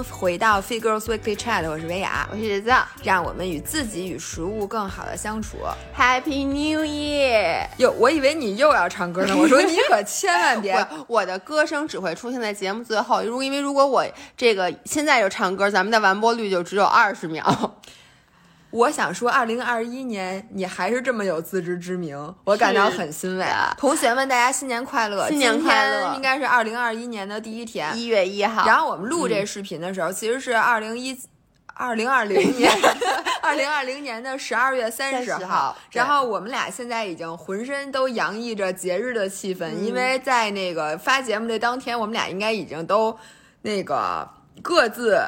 迎回到 Fit Girls Weekly Chat，我是维雅，我是杰子，让我们与自己与食物更好的相处。Happy New Year！哟，我以为你又要唱歌呢，我说你可千万别。我我的歌声只会出现在节目最后，如果因为如果我这个现在就唱歌，咱们的完播率就只有二十秒。我想说，二零二一年你还是这么有自知之明，我感到很欣慰。同学们，大家新年快乐！新年快乐！应该是二零二一年的第一天，一月一号。然后我们录这视频的时候，嗯、其实是二零一二零二零年 二零二零年的十二月三十号。然后我们俩现在已经浑身都洋溢着节日的气氛，嗯、因为在那个发节目的当天，我们俩应该已经都那个各自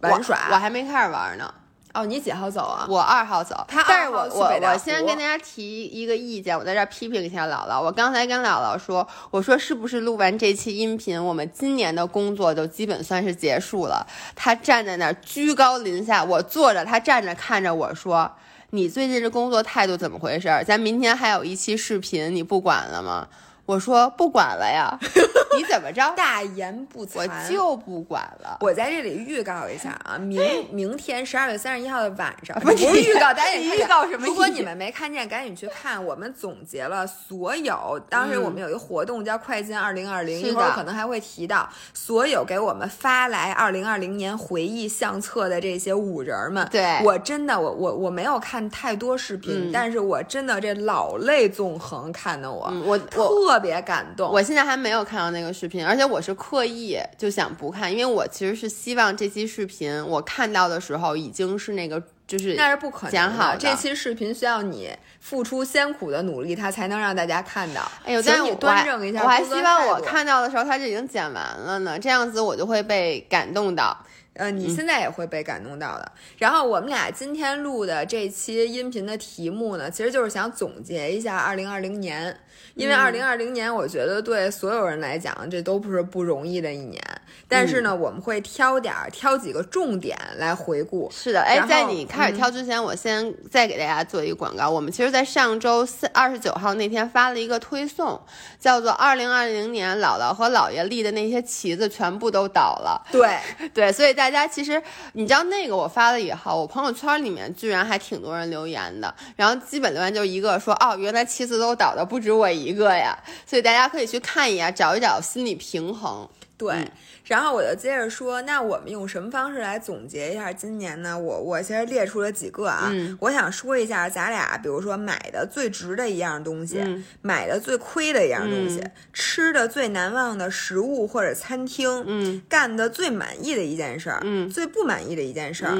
玩耍。我,我还没开始玩呢。哦，你几号走啊？我二号走，他但是我我我先跟大家提一个意见，我在这批评一下姥姥。我刚才跟姥姥说，我说是不是录完这期音频，我们今年的工作就基本算是结束了？他站在那儿居高临下，我坐着，他站着看着我说：“你最近这工作态度怎么回事？咱明天还有一期视频，你不管了吗？”我说不管了呀，你怎么着？大言不惭，我就不管了。我在这里预告一下啊，明 明天十二月三十一号的晚上，不是预告，赶紧 预告什么？如果你们没看见，赶紧去看。我们总结了所有，当时我们有一个活动叫“快进二零二零”，一会儿可能还会提到所有给我们发来二零二零年回忆相册的这些五人们。对我真的，我我我没有看太多视频，嗯、但是我真的这老泪纵横，看的我，嗯、我特。特别感动，我现在还没有看到那个视频，而且我是刻意就想不看，因为我其实是希望这期视频我看到的时候已经是那个就是那是不可能讲好的，这期视频需要你付出艰苦的努力，它才能让大家看到。哎呦，但你端正一下，我还希望我看到的时候它就已经剪完了呢，这样子我就会被感动到。呃，你现在也会被感动到的。嗯、然后我们俩今天录的这期音频的题目呢，其实就是想总结一下二零二零年，因为二零二零年我觉得对所有人来讲，这都不是不容易的一年。但是呢，嗯、我们会挑点儿，挑几个重点来回顾。是的，哎，在你开始挑之前，嗯、我先再给大家做一个广告。我们其实，在上周四二十九号那天发了一个推送，叫做“二零二零年姥姥和姥爷立的那些旗子全部都倒了”。对 对，所以大家其实你知道那个我发了以后，我朋友圈里面居然还挺多人留言的，然后基本留言就一个说：“哦，原来七次都倒的不止我一个呀。”所以大家可以去看一眼，找一找心理平衡。对，嗯、然后我就接着说，那我们用什么方式来总结一下今年呢？我我其实列出了几个啊，嗯、我想说一下咱俩，比如说买的最值的一样东西，嗯、买的最亏的一样东西，吃的最难忘的食物或者餐厅，嗯，干的最满意的一件事儿，嗯，最不满意的一件事儿。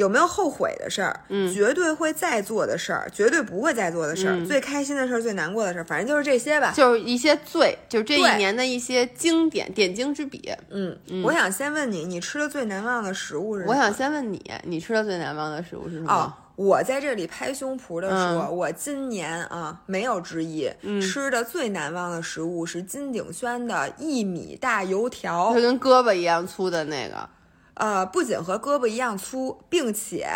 嗯有没有后悔的事儿？嗯，绝对会再做的事儿，绝对不会再做的事儿，嗯、最开心的事儿，最难过的事儿，反正就是这些吧。就是一些最，就是这一年的一些经典点睛之笔。嗯，嗯我想先问你，你吃的最难忘的食物是什么？我想先问你，你吃的最难忘的食物是什么？哦，我在这里拍胸脯的说，嗯、我今年啊没有之一，嗯、吃的最难忘的食物是金鼎轩的一米大油条，就跟胳膊一样粗的那个。呃，不仅和胳膊一样粗，并且。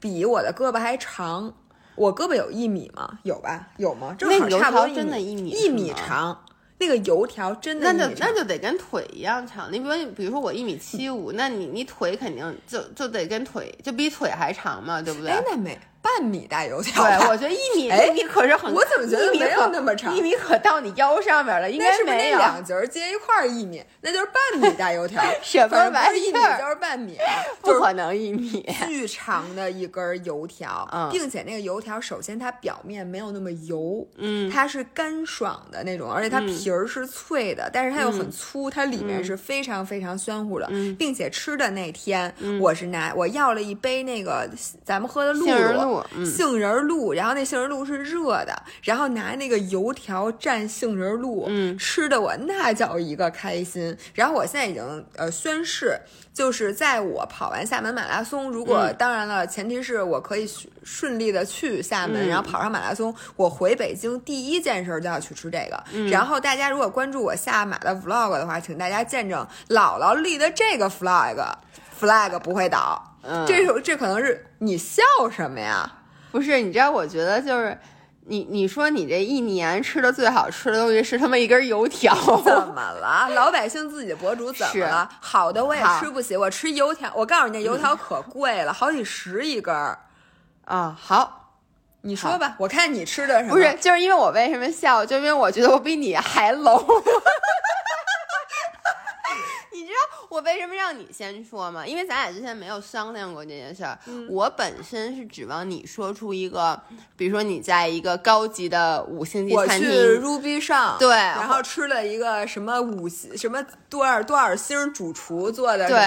比我的胳膊还长，我胳膊有一米吗？有吧？有吗？正好差不多真的一米，一米长。那个油条真的那就那就得跟腿一样长。你比如比如说我一米七五，那你你腿肯定就就得跟腿就比腿还长嘛，对不对？哎，那没半米大油条。对，我觉得一米哎，一米可是很，我怎么觉得没有那么长？一米可到你腰上面了，应该是没有。那两节接一块儿一米，那就是半米大油条。什么玩意儿？就是半米，不可能一米。巨长的一根油条，嗯、并且那个油条首先它表面没有那么油，嗯，它是干爽的那种，而且它皮儿是脆的，嗯、但是它又很粗，它里面是非常非常酸乎的，嗯、并且吃的那天、嗯、我是拿我要了一杯那个咱们喝的露杏杏仁。露，然后那杏仁露是热的，然后拿那个油条蘸杏仁露，嗯，吃的我那叫一个开心。然后我现在已经呃宣誓，就是在我跑完厦门马拉松，如果、嗯、当然了，前提是我可以顺利的去厦门，嗯、然后跑上马拉松，我回北京第一件事就要去吃这个。嗯、然后大家如果关注我下马的 vlog 的话，请大家见证姥姥立的这个 flag，flag 不会倒。嗯，这这可能是你笑什么呀？不是，你知道，我觉得就是你你说你这一年吃的最好吃的东西是他妈一根油条？怎么了？老百姓自己的博主怎么了？好的我也吃不起，我吃油条，我告诉你，那油条可贵了，好几十一根儿。啊，好，你说吧，我看你吃的什么？不是，就是因为我为什么笑？就因为我觉得我比你还 low。我为什么让你先说嘛？因为咱俩之前没有商量过这件事儿。我本身是指望你说出一个，比如说你在一个高级的五星级餐厅，Ruby 上对，然后吃了一个什么五星什么多少多少星主厨做的对，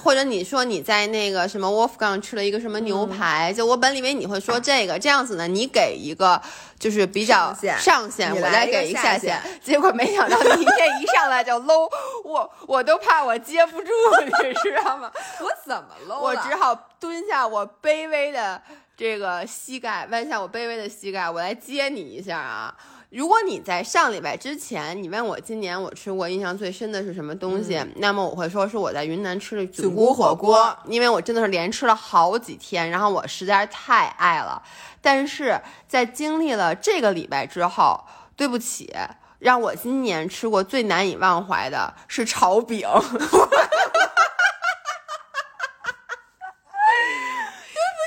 或者你说你在那个什么 Wolfgang 吃了一个什么牛排，就我本以为你会说这个，这样子呢，你给一个就是比较上限，我再给一个下限。结果没想到你这一上来就 low，我我都怕我接。不住，你知道吗？我怎么了？我只好蹲下我卑微的这个膝盖，弯下我卑微的膝盖，我来接你一下啊！如果你在上礼拜之前，你问我今年我吃过印象最深的是什么东西，那么我会说是我在云南吃的菌菇火锅，因为我真的是连吃了好几天，然后我实在是太爱了。但是在经历了这个礼拜之后，对不起。让我今年吃过最难以忘怀的是炒饼，对不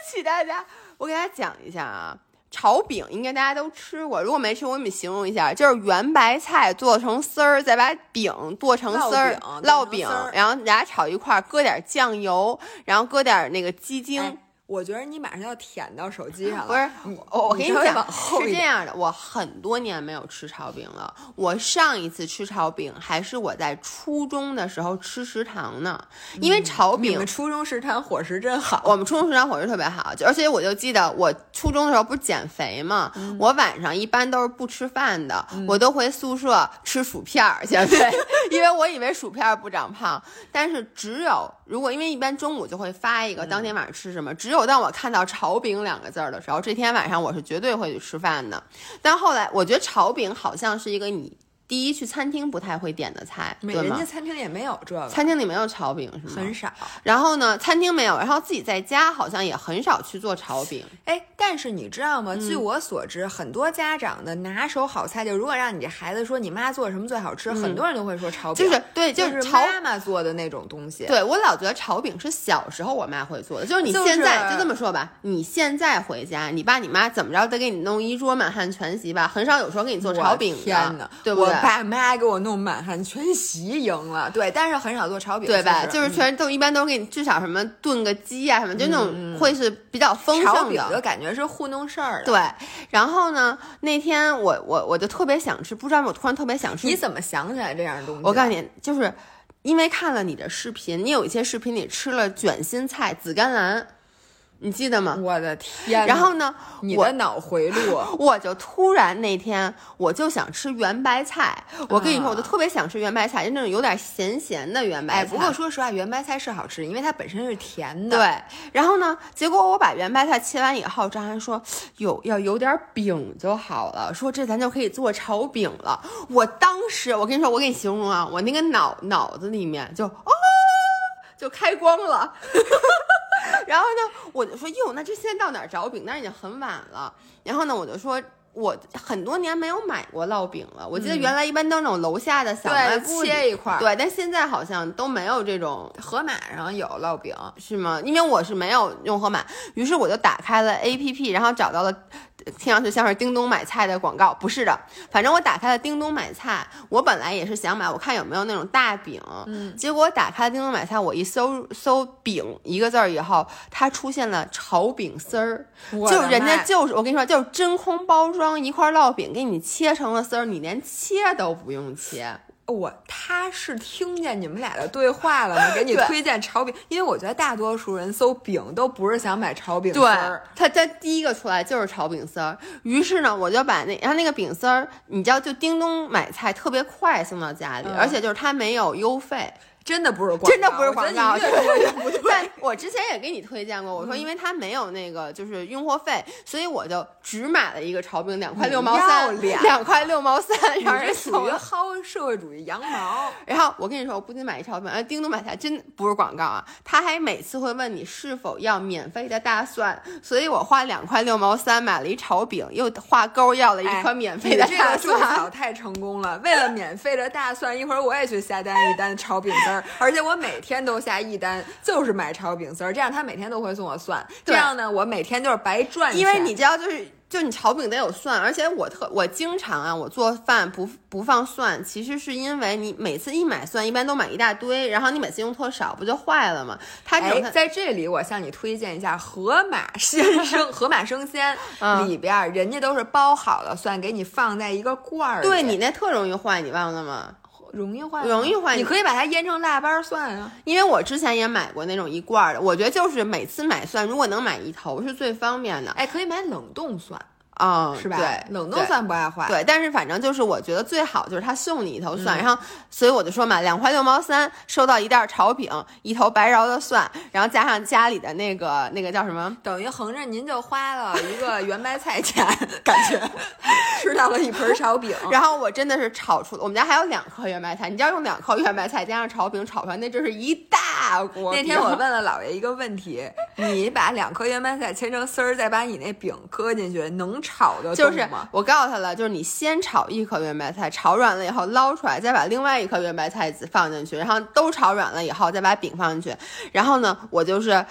起大家，我给大家讲一下啊，炒饼应该大家都吃过，如果没吃，我给你们形容一下，就是圆白菜做成丝儿，再把饼剁成丝儿，烙饼，然后俩炒一块儿，搁点酱油，然后搁点那个鸡精。我觉得你马上要舔到手机上了。不是，我我跟你讲，是这样的，我很多年没有吃炒饼了。我上一次吃炒饼还是我在初中的时候吃食堂呢。因为炒饼，你们初中食堂伙食真好。我们初中食堂伙食特别好，而且我就记得我初中的时候不是减肥嘛，我晚上一般都是不吃饭的，我都回宿舍吃薯片减肥，因为我以为薯片不长胖。但是只有如果因为一般中午就会发一个当天晚上吃什么，只有。当我看到“炒饼”两个字儿的时候，这天晚上我是绝对会去吃饭的。但后来，我觉得炒饼好像是一个你。第一，去餐厅不太会点的菜，对吗？人家餐厅也没有这个，餐厅里没有炒饼是吗？很少。然后呢，餐厅没有，然后自己在家好像也很少去做炒饼。哎，但是你知道吗？据我所知，很多家长的拿手好菜，就如果让你这孩子说你妈做什么最好吃，很多人都会说炒饼。就是对，就是妈妈做的那种东西。对我老觉得炒饼是小时候我妈会做的，就是你现在就这么说吧，你现在回家，你爸你妈怎么着得给你弄一桌满汉全席吧，很少有时候给你做炒饼的，对不对？我爸妈给我。弄满汉全席赢了，对，但是很少做炒饼，对吧？就是全都一般都给你至少什么炖个鸡啊什么，就那种会是比较丰盛的。的感觉是糊弄事儿的。对，然后呢，那天我我我就特别想吃，不知道我突然特别想吃。你怎么想起来这样的东西？我告诉你，就是因为看了你的视频，你有一些视频里吃了卷心菜、紫甘蓝。你记得吗？我的天！然后呢？你的脑回路，我就突然那天我就想吃圆白菜。我跟你说，我就特别想吃圆白菜，就那种有点咸咸的圆白菜。哎不过说实话，圆白菜是好吃，因为它本身是甜的。对。然后呢？结果我把圆白菜切完以后，张涵说有要有点饼就好了，说这咱就可以做炒饼了。我当时，我跟你说，我给你形容啊，我那个脑脑子里面就哦，就开光了。然后呢，我就说哟，那这现在到哪儿找饼？那已经很晚了。然后呢，我就说，我很多年没有买过烙饼了。我记得原来一般都是那种楼下的小卖部切一块，对，但现在好像都没有这种。盒马上有烙饼是吗？因为我是没有用盒马，于是我就打开了 APP，然后找到了。听上去像是叮咚买菜的广告，不是的。反正我打开了叮咚买菜，我本来也是想买，我看有没有那种大饼。嗯，结果我打开了叮咚买菜，我一搜搜“饼”一个字儿以后，它出现了炒饼丝儿，就人家就是我跟你说，就是真空包装一块烙饼，给你切成了丝儿，你连切都不用切。我他是听见你们俩的对话了吗？给你推荐炒饼，因为我觉得大多数人搜饼都不是想买炒饼丝儿。他他第一个出来就是炒饼丝儿，于是呢，我就把那然后那个饼丝儿，你知道，就叮咚买菜特别快送到家里，而且就是他没有邮费。真的不是广告，真的不是广告。但我之前也给你推荐过，我说因为它没有那个就是运货费，所以我就只买了一个炒饼，两块六毛三，两块六毛三，让人属于薅社会主义羊毛。然后我跟你说，我不仅买一炒饼，哎，叮咚买菜真不是广告啊，他还每次会问你是否要免费的大蒜，所以我花两块六毛三买了一炒饼，又画勾要了一颗免费的大蒜，这个太成功了。为了免费的大蒜，一会儿我也去下单一单炒饼丝儿，而且我每天都下一单，就是买炒饼丝儿，这样他每天都会送我蒜，这样呢，我每天就是白赚。因为你知道，就是。就你炒饼得有蒜，而且我特我经常啊，我做饭不不放蒜，其实是因为你每次一买蒜，一般都买一大堆，然后你每次用特少，不就坏了吗？它在这里，我向你推荐一下盒马鲜生，盒马生鲜 里边人家都是包好了蒜，给你放在一个罐儿。对你那特容易坏，你忘了吗？容易坏，容易坏。你可以把它腌成腊八蒜啊，因为我之前也买过那种一罐的。我觉得就是每次买蒜，如果能买一头是最方便的。哎，可以买冷冻蒜。啊，是吧？对，冷冻蒜不爱坏。对，但是反正就是我觉得最好就是他送你一头蒜，然后所以我就说嘛，两块六毛三收到一袋炒饼，一头白饶的蒜，然后加上家里的那个那个叫什么，等于横着您就花了一个圆白菜钱，感觉吃到了一盆炒饼。然后我真的是炒出，我们家还有两颗圆白菜，你知道用两颗圆白菜加上炒饼炒出来，那就是一大锅。那天我 问了姥爷一个问题，你把两颗圆白菜切成丝儿，再把你那饼搁进去，能？炒的就是我告诉他了，就是你先炒一颗圆白菜，炒软了以后捞出来，再把另外一颗圆白菜放进去，然后都炒软了以后再把饼放进去。然后呢，我就是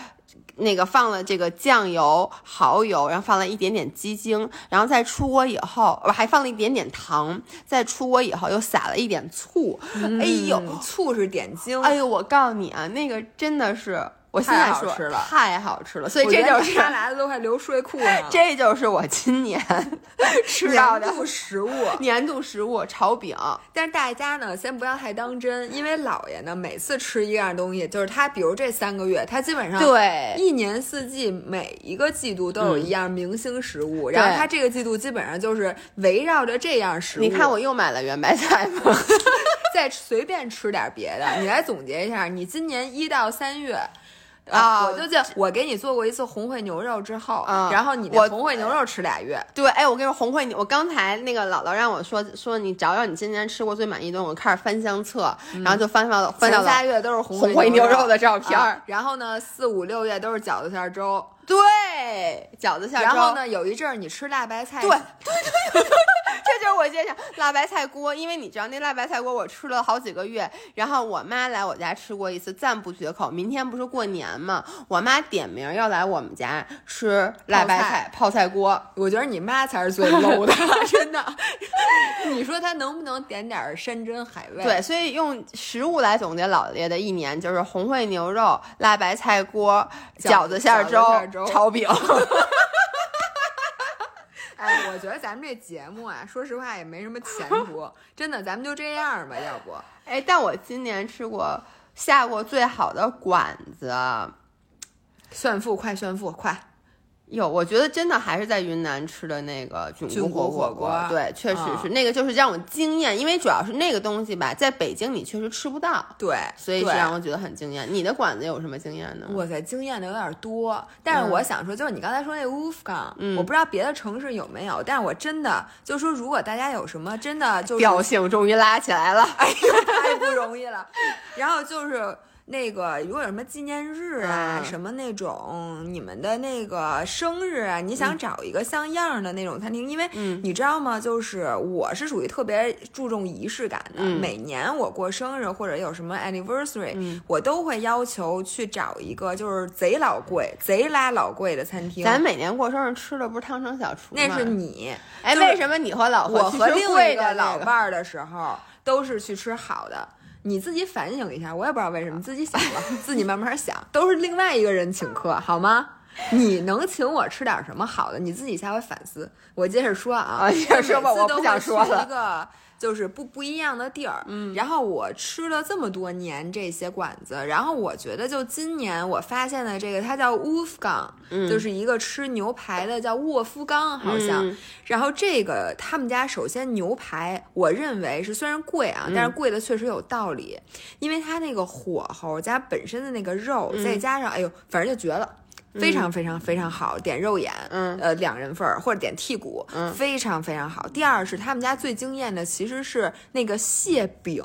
那个放了这个酱油、蚝油，然后放了一点点鸡精，然后再出锅以后，我还放了一点点糖。再出锅以后又撒了一点醋。哎呦，醋是点睛。哎呦，我告诉你啊，那个真的是。我现在说太好吃了，所以这就是他来的都快流睡裤了。这就是我今年 吃到的年度食物，年度食物炒饼。但是大家呢，先不要太当真，因为姥爷呢，每次吃一样东西，就是他，比如这三个月，他基本上对一年四季每一个季度都有一样明星食物，然后他这个季度基本上就是围绕着这样食物。你看我又买了圆白菜吗？再随便吃点别的，你来总结一下，你今年一到三月。啊！我就记我给你做过一次红烩牛肉之后，然后你那红烩牛肉吃俩月。对，哎，我跟你说红烩牛，我刚才那个姥姥让我说说你找找你今年吃过最满意的，我开始翻相册，然后就翻到翻到仨月都是红烩牛肉的照片，然后呢四五六月都是饺子馅粥。对，饺子馅然后呢，有一阵儿你吃辣白菜。对，对对对，这就是我介绍辣白菜锅，因为你知道那辣白菜锅我吃了好几个月，然后我妈来我家吃过一次，赞不绝口。明天不是过年嘛，我妈点名要来我们家吃辣白菜泡菜锅。我觉得你妈才是最 low 的，真的。你说她能不能点点山珍海味？对，所以用食物来总结老爷的一年，就是红烩牛肉、辣白菜锅、饺子馅粥。炒饼，哎，我觉得咱们这节目啊，说实话也没什么前途，真的，咱们就这样吧，要不？哎，但我今年吃过下过最好的馆子，炫富，快炫富，快！有，我觉得真的还是在云南吃的那个菌菇火锅，对，确实是那个，就是让我惊艳，因为主要是那个东西吧，在北京你确实吃不到，对，所以是让我觉得很惊艳。你的馆子有什么惊艳的？我在惊艳的有点多，但是我想说，就是你刚才说那乌夫冈，我不知道别的城市有没有，但是我真的就说，如果大家有什么真的就调性终于拉起来了，太不容易了。然后就是。那个，如果有什么纪念日啊，什么那种你们的那个生日啊，你想找一个像样的那种餐厅，因为你知道吗？就是我是属于特别注重仪式感的，每年我过生日或者有什么 anniversary，我都会要求去找一个就是贼老贵、贼拉老贵的餐厅。咱每年过生日吃的不是汤臣小厨吗？那是你，哎，为什么你和老我和另一个老伴儿的时候都是去吃好的？你自己反省一下，我也不知道为什么，自己想吧，自己慢慢想，都是另外一个人请客，好吗？你能请我吃点什么好的？你自己下回反思。我接着说啊，接着说吧，我不想说了。一个就是不不一样的地儿，嗯，然后我吃了这么多年这些馆子，然后我觉得就今年我发现的这个，它叫 Wolfgang，就是一个吃牛排的，叫沃夫冈好像。然后这个他们家首先牛排，我认为是虽然贵啊，但是贵的确实有道理，因为它那个火候加本身的那个肉，再加上哎呦，反正就绝了。非常非常非常好，点肉眼，嗯，呃，两人份儿或者点剔骨，嗯，非常非常好。第二是他们家最惊艳的其实是那个蟹饼，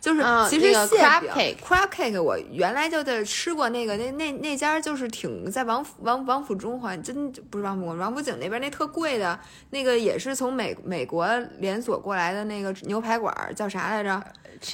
就是其实蟹饼 crab cake，我原来就在吃过那个那那那家就是挺在王府王王府中环，真不是王府王府井那边那特贵的那个也是从美美国连锁过来的那个牛排馆叫啥来着？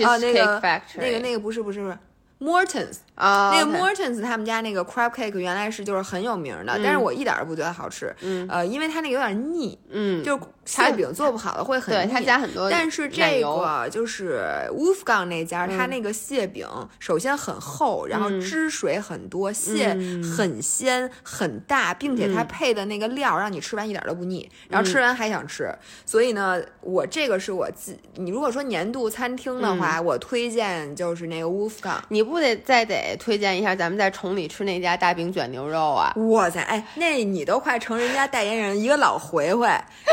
啊，那个那个那个不是不是不是。Mortons 啊，那个 Mortons 他们家那个 crab cake 原来是就是很有名的，但是我一点都不觉得好吃，呃，因为它那个有点腻，嗯，就蟹饼做不好的会很腻，对，它加很多，但是这个就是 Wolfgang 那家，它那个蟹饼首先很厚，然后汁水很多，蟹很鲜很大，并且它配的那个料让你吃完一点都不腻，然后吃完还想吃，所以呢，我这个是我自你如果说年度餐厅的话，我推荐就是那个 Wolfgang，你。不得再得推荐一下咱们在崇礼吃那家大饼卷牛肉啊！哇塞，哎，那你都快成人家代言人，一个老回回，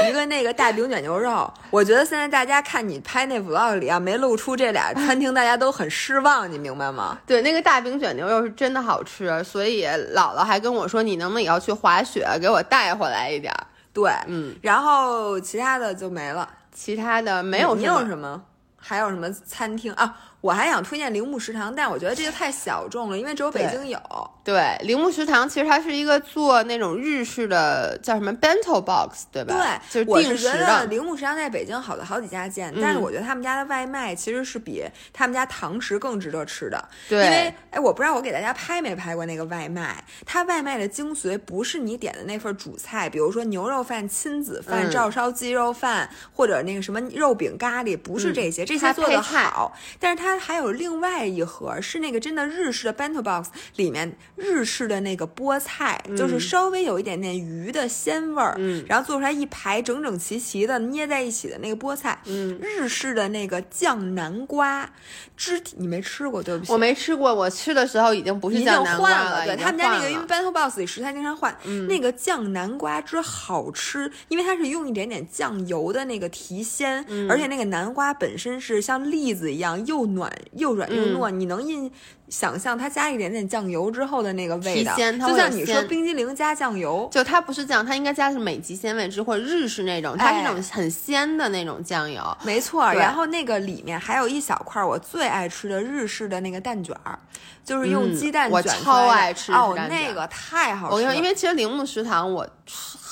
一个那个大饼卷牛肉。我觉得现在大家看你拍那 vlog 里啊，没露出这俩餐厅，大家都很失望，你明白吗？对，那个大饼卷牛肉是真的好吃，所以姥姥还跟我说，你能不能也要去滑雪给我带回来一点儿？对，嗯，然后其他的就没了，其他的没有，没有什么？还有什么餐厅啊？我还想推荐铃木食堂，但我觉得这个太小众了，因为只有北京有。对，铃木食堂其实它是一个做那种日式的，叫什么 bento box，对吧？对，就是定时的。铃木食堂在北京好的好几家店，但是我觉得他们家的外卖其实是比他们家堂食更值得吃的。对，因为哎，我不知道我给大家拍没拍过那个外卖，它外卖的精髓不是你点的那份主菜，比如说牛肉饭、亲子饭、照烧鸡肉饭，或者那个什么肉饼咖喱，不是这些，这些做的好，但是它。它还有另外一盒，是那个真的日式的 bento box，里面日式的那个菠菜，就是稍微有一点点鱼的鲜味儿，嗯，然后做出来一排整整齐齐的捏在一起的那个菠菜，嗯，日式的那个酱南瓜肢体，你没吃过对不起，我没吃过，我吃的时候已经不是酱南瓜了，对他们家那个因为 bento box 里食材经常换，嗯，那个酱南瓜汁好吃，因为它是用一点点酱油的那个提鲜，而且那个南瓜本身是像栗子一样又。暖又软又糯，你能印想象它加一点点酱油之后的那个味道，就像你说冰激凌加酱油，就它不是酱，它应该加的是美极鲜味汁或者日式那种，它是那种很鲜的那种酱油，没错。然后那个里面还有一小块我最爱吃的日式的那个蛋卷儿，就是用鸡蛋卷，我超爱吃哦，那个太好吃。我跟你说，因为其实铃木食堂我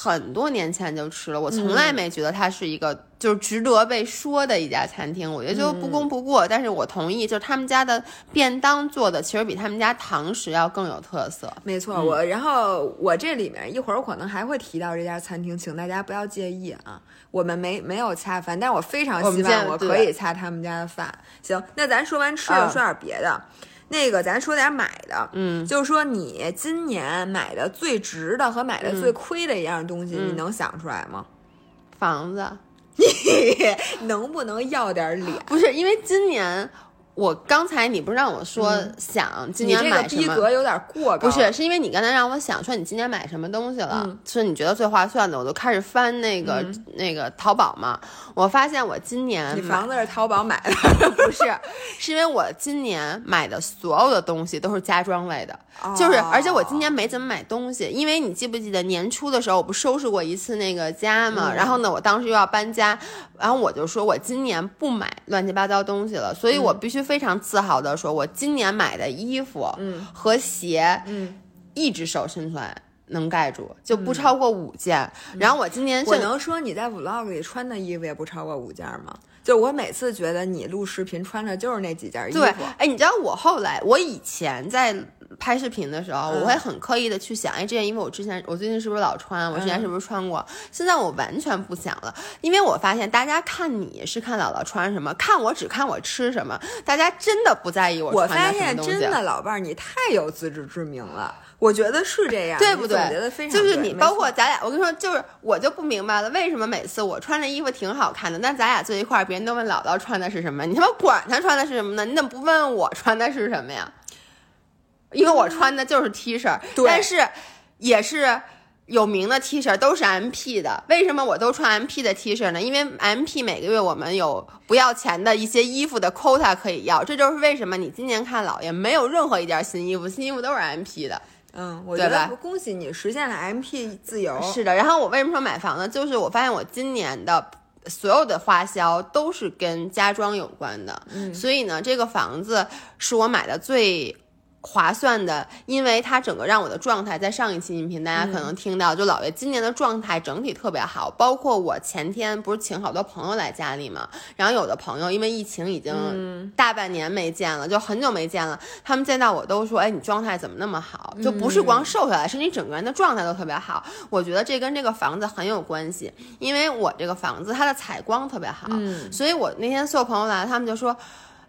很多年前就吃了，我从来没觉得它是一个。就是值得被说的一家餐厅，我觉得就不功不过。但是我同意，就是他们家的便当做的其实比他们家堂食要更有特色。没错，我然后我这里面一会儿我可能还会提到这家餐厅，请大家不要介意啊。我们没没有恰饭，但是我非常希望我可以恰他们家的饭。行，那咱说完吃的，说点别的。那个咱说点买的，嗯，就是说你今年买的最值的和买的最亏的一样东西，你能想出来吗？房子。你能不能要点脸？不是因为今年。我刚才你不是让我说想今年买什么？逼格有点过高。不是，是因为你刚才让我想说你今年买什么东西了，是你觉得最划算的，我就开始翻那个那个淘宝嘛。我发现我今年你房子是淘宝买的，不是，是因为我今年买的所有的东西都是家装类的，就是而且我今年没怎么买东西，因为你记不记得年初的时候我不收拾过一次那个家嘛？然后呢，我当时又要搬家，然后我就说我今年不买乱七八糟东西了，所以我必须。非常自豪的说，我今年买的衣服和鞋，嗯，一只手伸出来能盖住，就不超过五件。然后我今年我能说你在 vlog 里穿的衣服也不超过五件吗？就我每次觉得你录视频穿的就是那几件衣服。对，哎，你知道我后来，我以前在。拍视频的时候，我会很刻意的去想，哎，这件衣服我之前我最近是不是老穿？我之前是不是穿过？现在我完全不想了，因为我发现大家看你是看姥姥穿什么，看我只看我吃什么，大家真的不在意我穿的什么东西。我发现真的老伴儿，你太有自知之明了。我觉得是这样，对不对？总结的非常就是你，包括咱俩，我跟你说，就是我就不明白了，为什么每次我穿的衣服挺好看的，但咱俩坐一块儿，别人都问姥姥穿的是什么，你他妈管他穿的是什么呢？你怎么不问问我穿的是什么呀？因为我穿的就是 T 恤，对但是也是有名的 T 恤，都是 MP 的。为什么我都穿 MP 的 T 恤呢？因为 MP 每个月我们有不要钱的一些衣服的 quota 可以要，这就是为什么你今年看姥爷没有任何一件新衣服，新衣服都是 MP 的。嗯，我觉得恭喜你实现了 MP 自由。是的，然后我为什么说买房呢？就是我发现我今年的所有的花销都是跟家装有关的，嗯所以呢，这个房子是我买的最。划算的，因为它整个让我的状态，在上一期音频大家可能听到，就老爷今年的状态整体特别好，包括我前天不是请好多朋友来家里嘛，然后有的朋友因为疫情已经大半年没见了，就很久没见了，他们见到我都说，哎，你状态怎么那么好？就不是光瘦下来，是你整个人的状态都特别好。我觉得这跟这个房子很有关系，因为我这个房子它的采光特别好，所以我那天所有朋友来，他们就说。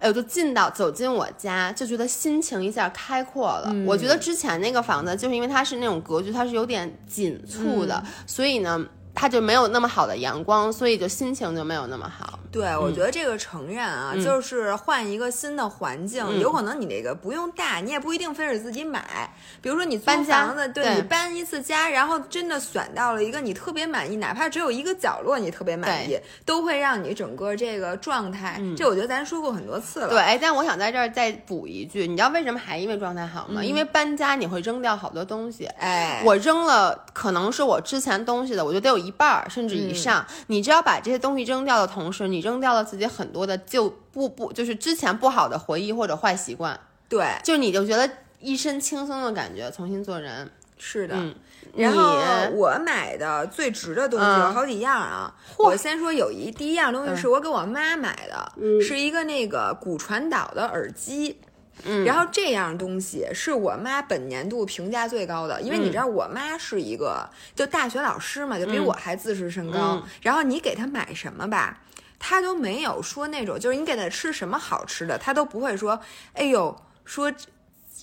哎，我就进到走进我家，就觉得心情一下开阔了。我觉得之前那个房子，就是因为它是那种格局，它是有点紧促的，所以呢，它就没有那么好的阳光，所以就心情就没有那么好。对，我觉得这个承认啊，嗯就是换一个新的环境，有可能你那个不用大，你也不一定非得自己买。比如说你租搬家房子，对对你搬一次家，然后真的选到了一个你特别满意，哪怕只有一个角落你特别满意，都会让你整个这个状态。这我觉得咱说过很多次了。嗯对，哎，但我想在这儿再补一句，你知道为什么还因为状态好吗？因为搬家你会扔掉好多东西。哎，我扔了，可能是我之前东西的，我觉得得有一半儿甚至以上。你只要把这些东西扔掉的同时，你扔掉了自己很多的旧不不，就是之前不好的回忆或者坏习惯，对，就你就觉得一身轻松的感觉，重新做人。是的。嗯，然后我买的最值的东西嗯有好几样啊。我先说有一第一样东西是我给我妈买的，是一个那个骨传导的耳机。嗯。然后这样东西是我妈本年度评价最高的，因为你知道我妈是一个就大学老师嘛，就比我还自视甚高。嗯。然后你给她买什么吧，她都没有说那种，就是你给她吃什么好吃的，她都不会说，哎呦，说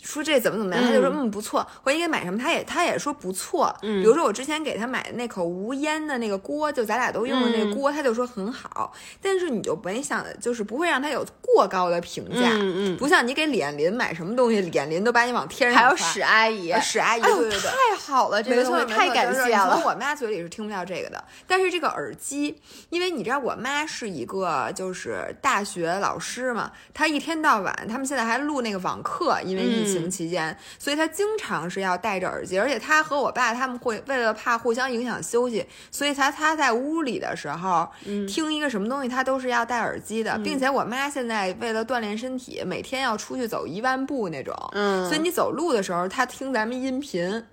说这怎么怎么样，他就说嗯不错，或者你给买什么，他也他也说不错。嗯比如说我之前给他买的那口无烟的那个锅，就咱俩都用的那个锅，他就说很好。但是你就没想，就是不会让他有过高的评价，嗯嗯，不像你给李艳林买什么东西，李艳林都把你往天上夸还有史阿姨，呃史阿姨，哎呦对对对。太好了，这个东西太感谢了从。我妈嘴里是听不到这个的。但是这个耳机，因为你知道我妈是一个就是大学老师嘛，她一天到晚，他们现在还录那个网课，因为疫情期间，所以他经常是要戴着耳机，而且他和我爸他们会为了怕互相影响休息，所以他他在屋里的时候、听一个什么东西，他都是要戴耳机的，并且我妈现在为了锻炼身体，每天要出去走一万步那种，嗯，所以你走路的时候，他听咱们音频。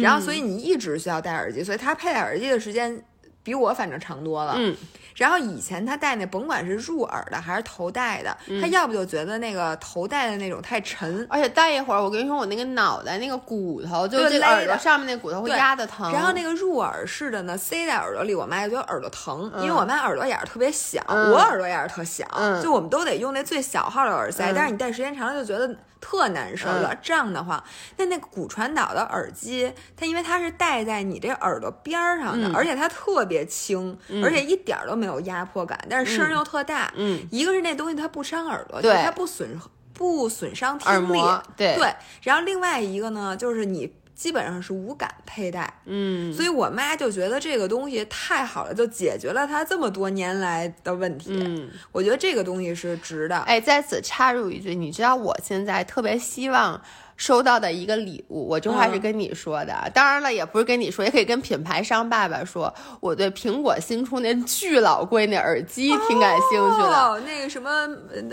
然后所以你一直需要戴耳机，所以他佩戴耳机的时间比我反正长多了。嗯，然后以前他戴那甭管是入耳的还是头戴的，嗯。他要不就觉得那个头戴的那种太沉。而且戴一会儿，我跟你说，我那个脑袋那个骨头，就耳朵的上面那骨头会压的疼。然后那个入耳式的呢，塞在耳朵里，我妈就觉得耳朵疼，因为嗯我妈耳朵眼儿特别小，嗯。我耳朵眼儿特小，嗯。就我们都得用那最小号的耳塞，嗯。但是你戴时间长了就觉得特难受，有点胀得慌。那那个骨传导的耳机，它因为它是戴在你这耳朵边儿上的，嗯而且它特别轻，而且一点儿都没有压迫感，但是声又特大。嗯，一个是那东西它不伤耳朵，对就是它不损不损伤听力，对，对。然后另外一个呢，就是你基本上是无感佩戴。嗯，所以我妈就觉得这个东西太好了，就解决了她这么多年来的问题。嗯，我觉得这个东西是值的。哎，在此插入一句，你知道我现在特别希望收到的一个礼物，我这话是嗯跟你说的。当然了，也不是跟你说，也可以跟品牌商爸爸说，我对苹果新出那巨老贵那耳机挺感兴趣的，哦，那个什么，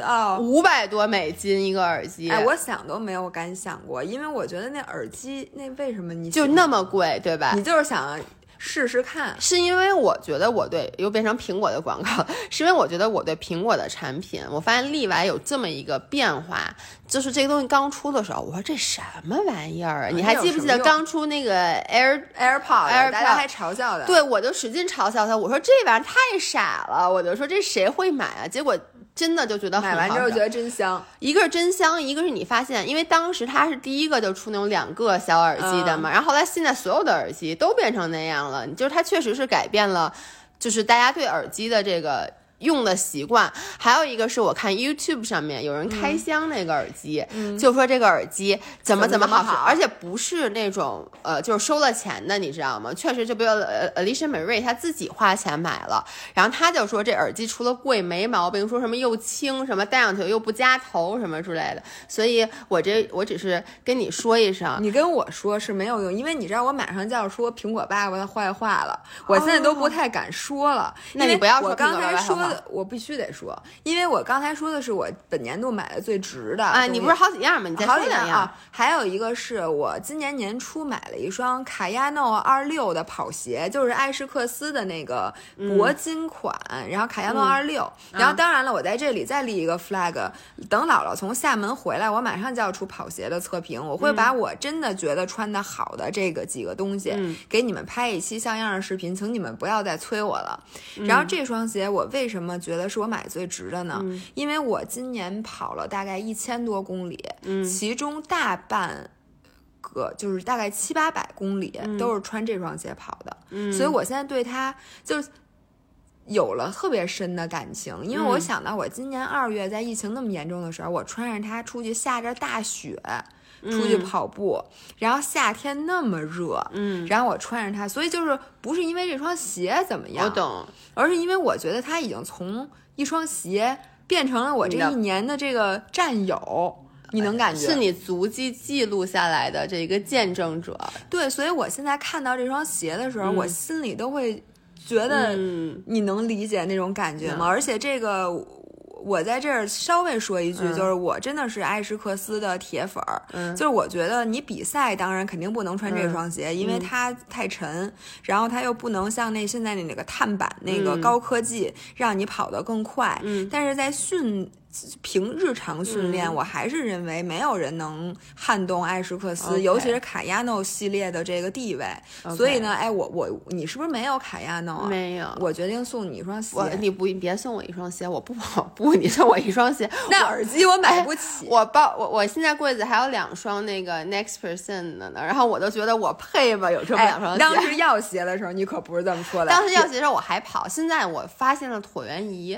哦，五百多美金一个耳机，哎，我想都没有敢想过，因为我觉得那耳机那为什么你就那么贵，对吧？你就是想试试看。是因为我觉得我对又变成苹果的广告了，是因为我觉得我对苹果的产品，我发现例外有这么一个变化，就是这个东西刚出的时候，我说这什么玩意儿啊？你还记不记得刚出那个 Air？AirPod，AirPod 大家还嘲笑的。对，我就使劲嘲笑他，我说这玩意儿太傻了，我就说这谁会买啊？结果真的就觉得买完之后觉得真香。一个是真香，一个是你发现，因为当时它是第一个就出那种两个小耳机的嘛，然后后来现在所有的耳机都变成那样了，就是它确实是改变了，就是大家对耳机的这个。用的习惯，还有一个是我看 YouTube 上面有人开箱那个耳机，就说这个耳机怎么怎么好，而且不是那种呃，就是收了钱的，你知道吗？确实，就比如呃，Alicia Marie 他自己花钱买了，然后他就说这耳机除了贵没毛病，说什么又轻，什么戴上去又不夹头什么之类的。所以我这我只是跟你说一声，你跟我说是没有用，因为你知道我马上就要说苹果爸爸的坏话了，我现在都不太敢说了。那你不要说刚才说。我必须得说，因为我刚才说的是我本年度买的最值的啊，你不是好几样吗？你再说两样。还有一个是我今年年初买了一双卡亚诺二六的跑鞋，就是艾士克斯的那个铂金款，然后卡亚诺二六。然后当然了，我在这里再立一个 flag，等姥姥从厦门回来，我马上就要出跑鞋的测评，我会把我真的觉得穿的好的这个几个东西给你们拍一期像样的视频，请你们不要再催我了。然后这双鞋我为什么觉得？是我买最值的呢，因为我今年跑了大概一千多公里，其中大半个就是大概七八百公里都是穿这双鞋跑的，所以我现在对它就有了特别深的感情，因为我想到我今年二月在疫情那么严重的时候，我穿着它出去下着大雪。出去跑步，然后夏天那么热，嗯，然后我穿着它，所以就是不是因为这双鞋怎么样，我懂，而是因为我觉得它已经从一双鞋变成了我这一年的这个战友，你能感觉？是你足迹记录下来的这一个见证者，对，所以我现在看到这双鞋的时候，我心里都会觉得，你能理解那种感觉吗？而且这个。我在这儿稍微说一句，就是我真的是艾什克斯的铁粉儿，就是我觉得你比赛当然肯定不能穿这双鞋，因为它太沉，然后它又不能像那现在的那个碳板那个高科技，让你跑得更快，但是在训。凭日常训练，我还是认为没有人能撼动艾什克斯，尤其是卡亚诺系列的这个地位。所以呢，哎，我我你是不是没有卡亚诺啊？没有，我决定送你一双鞋。你不，你别送我一双鞋，我不跑步，你送我一双鞋。那耳机我买不起。我包我我现在柜子还有两双那个 Next Percent 的呢，然后我都觉得我配吧，有这么两双鞋。当时要鞋的时候，你可不是这么说的。当时要鞋的时候我还跑，现在我发现了椭圆仪。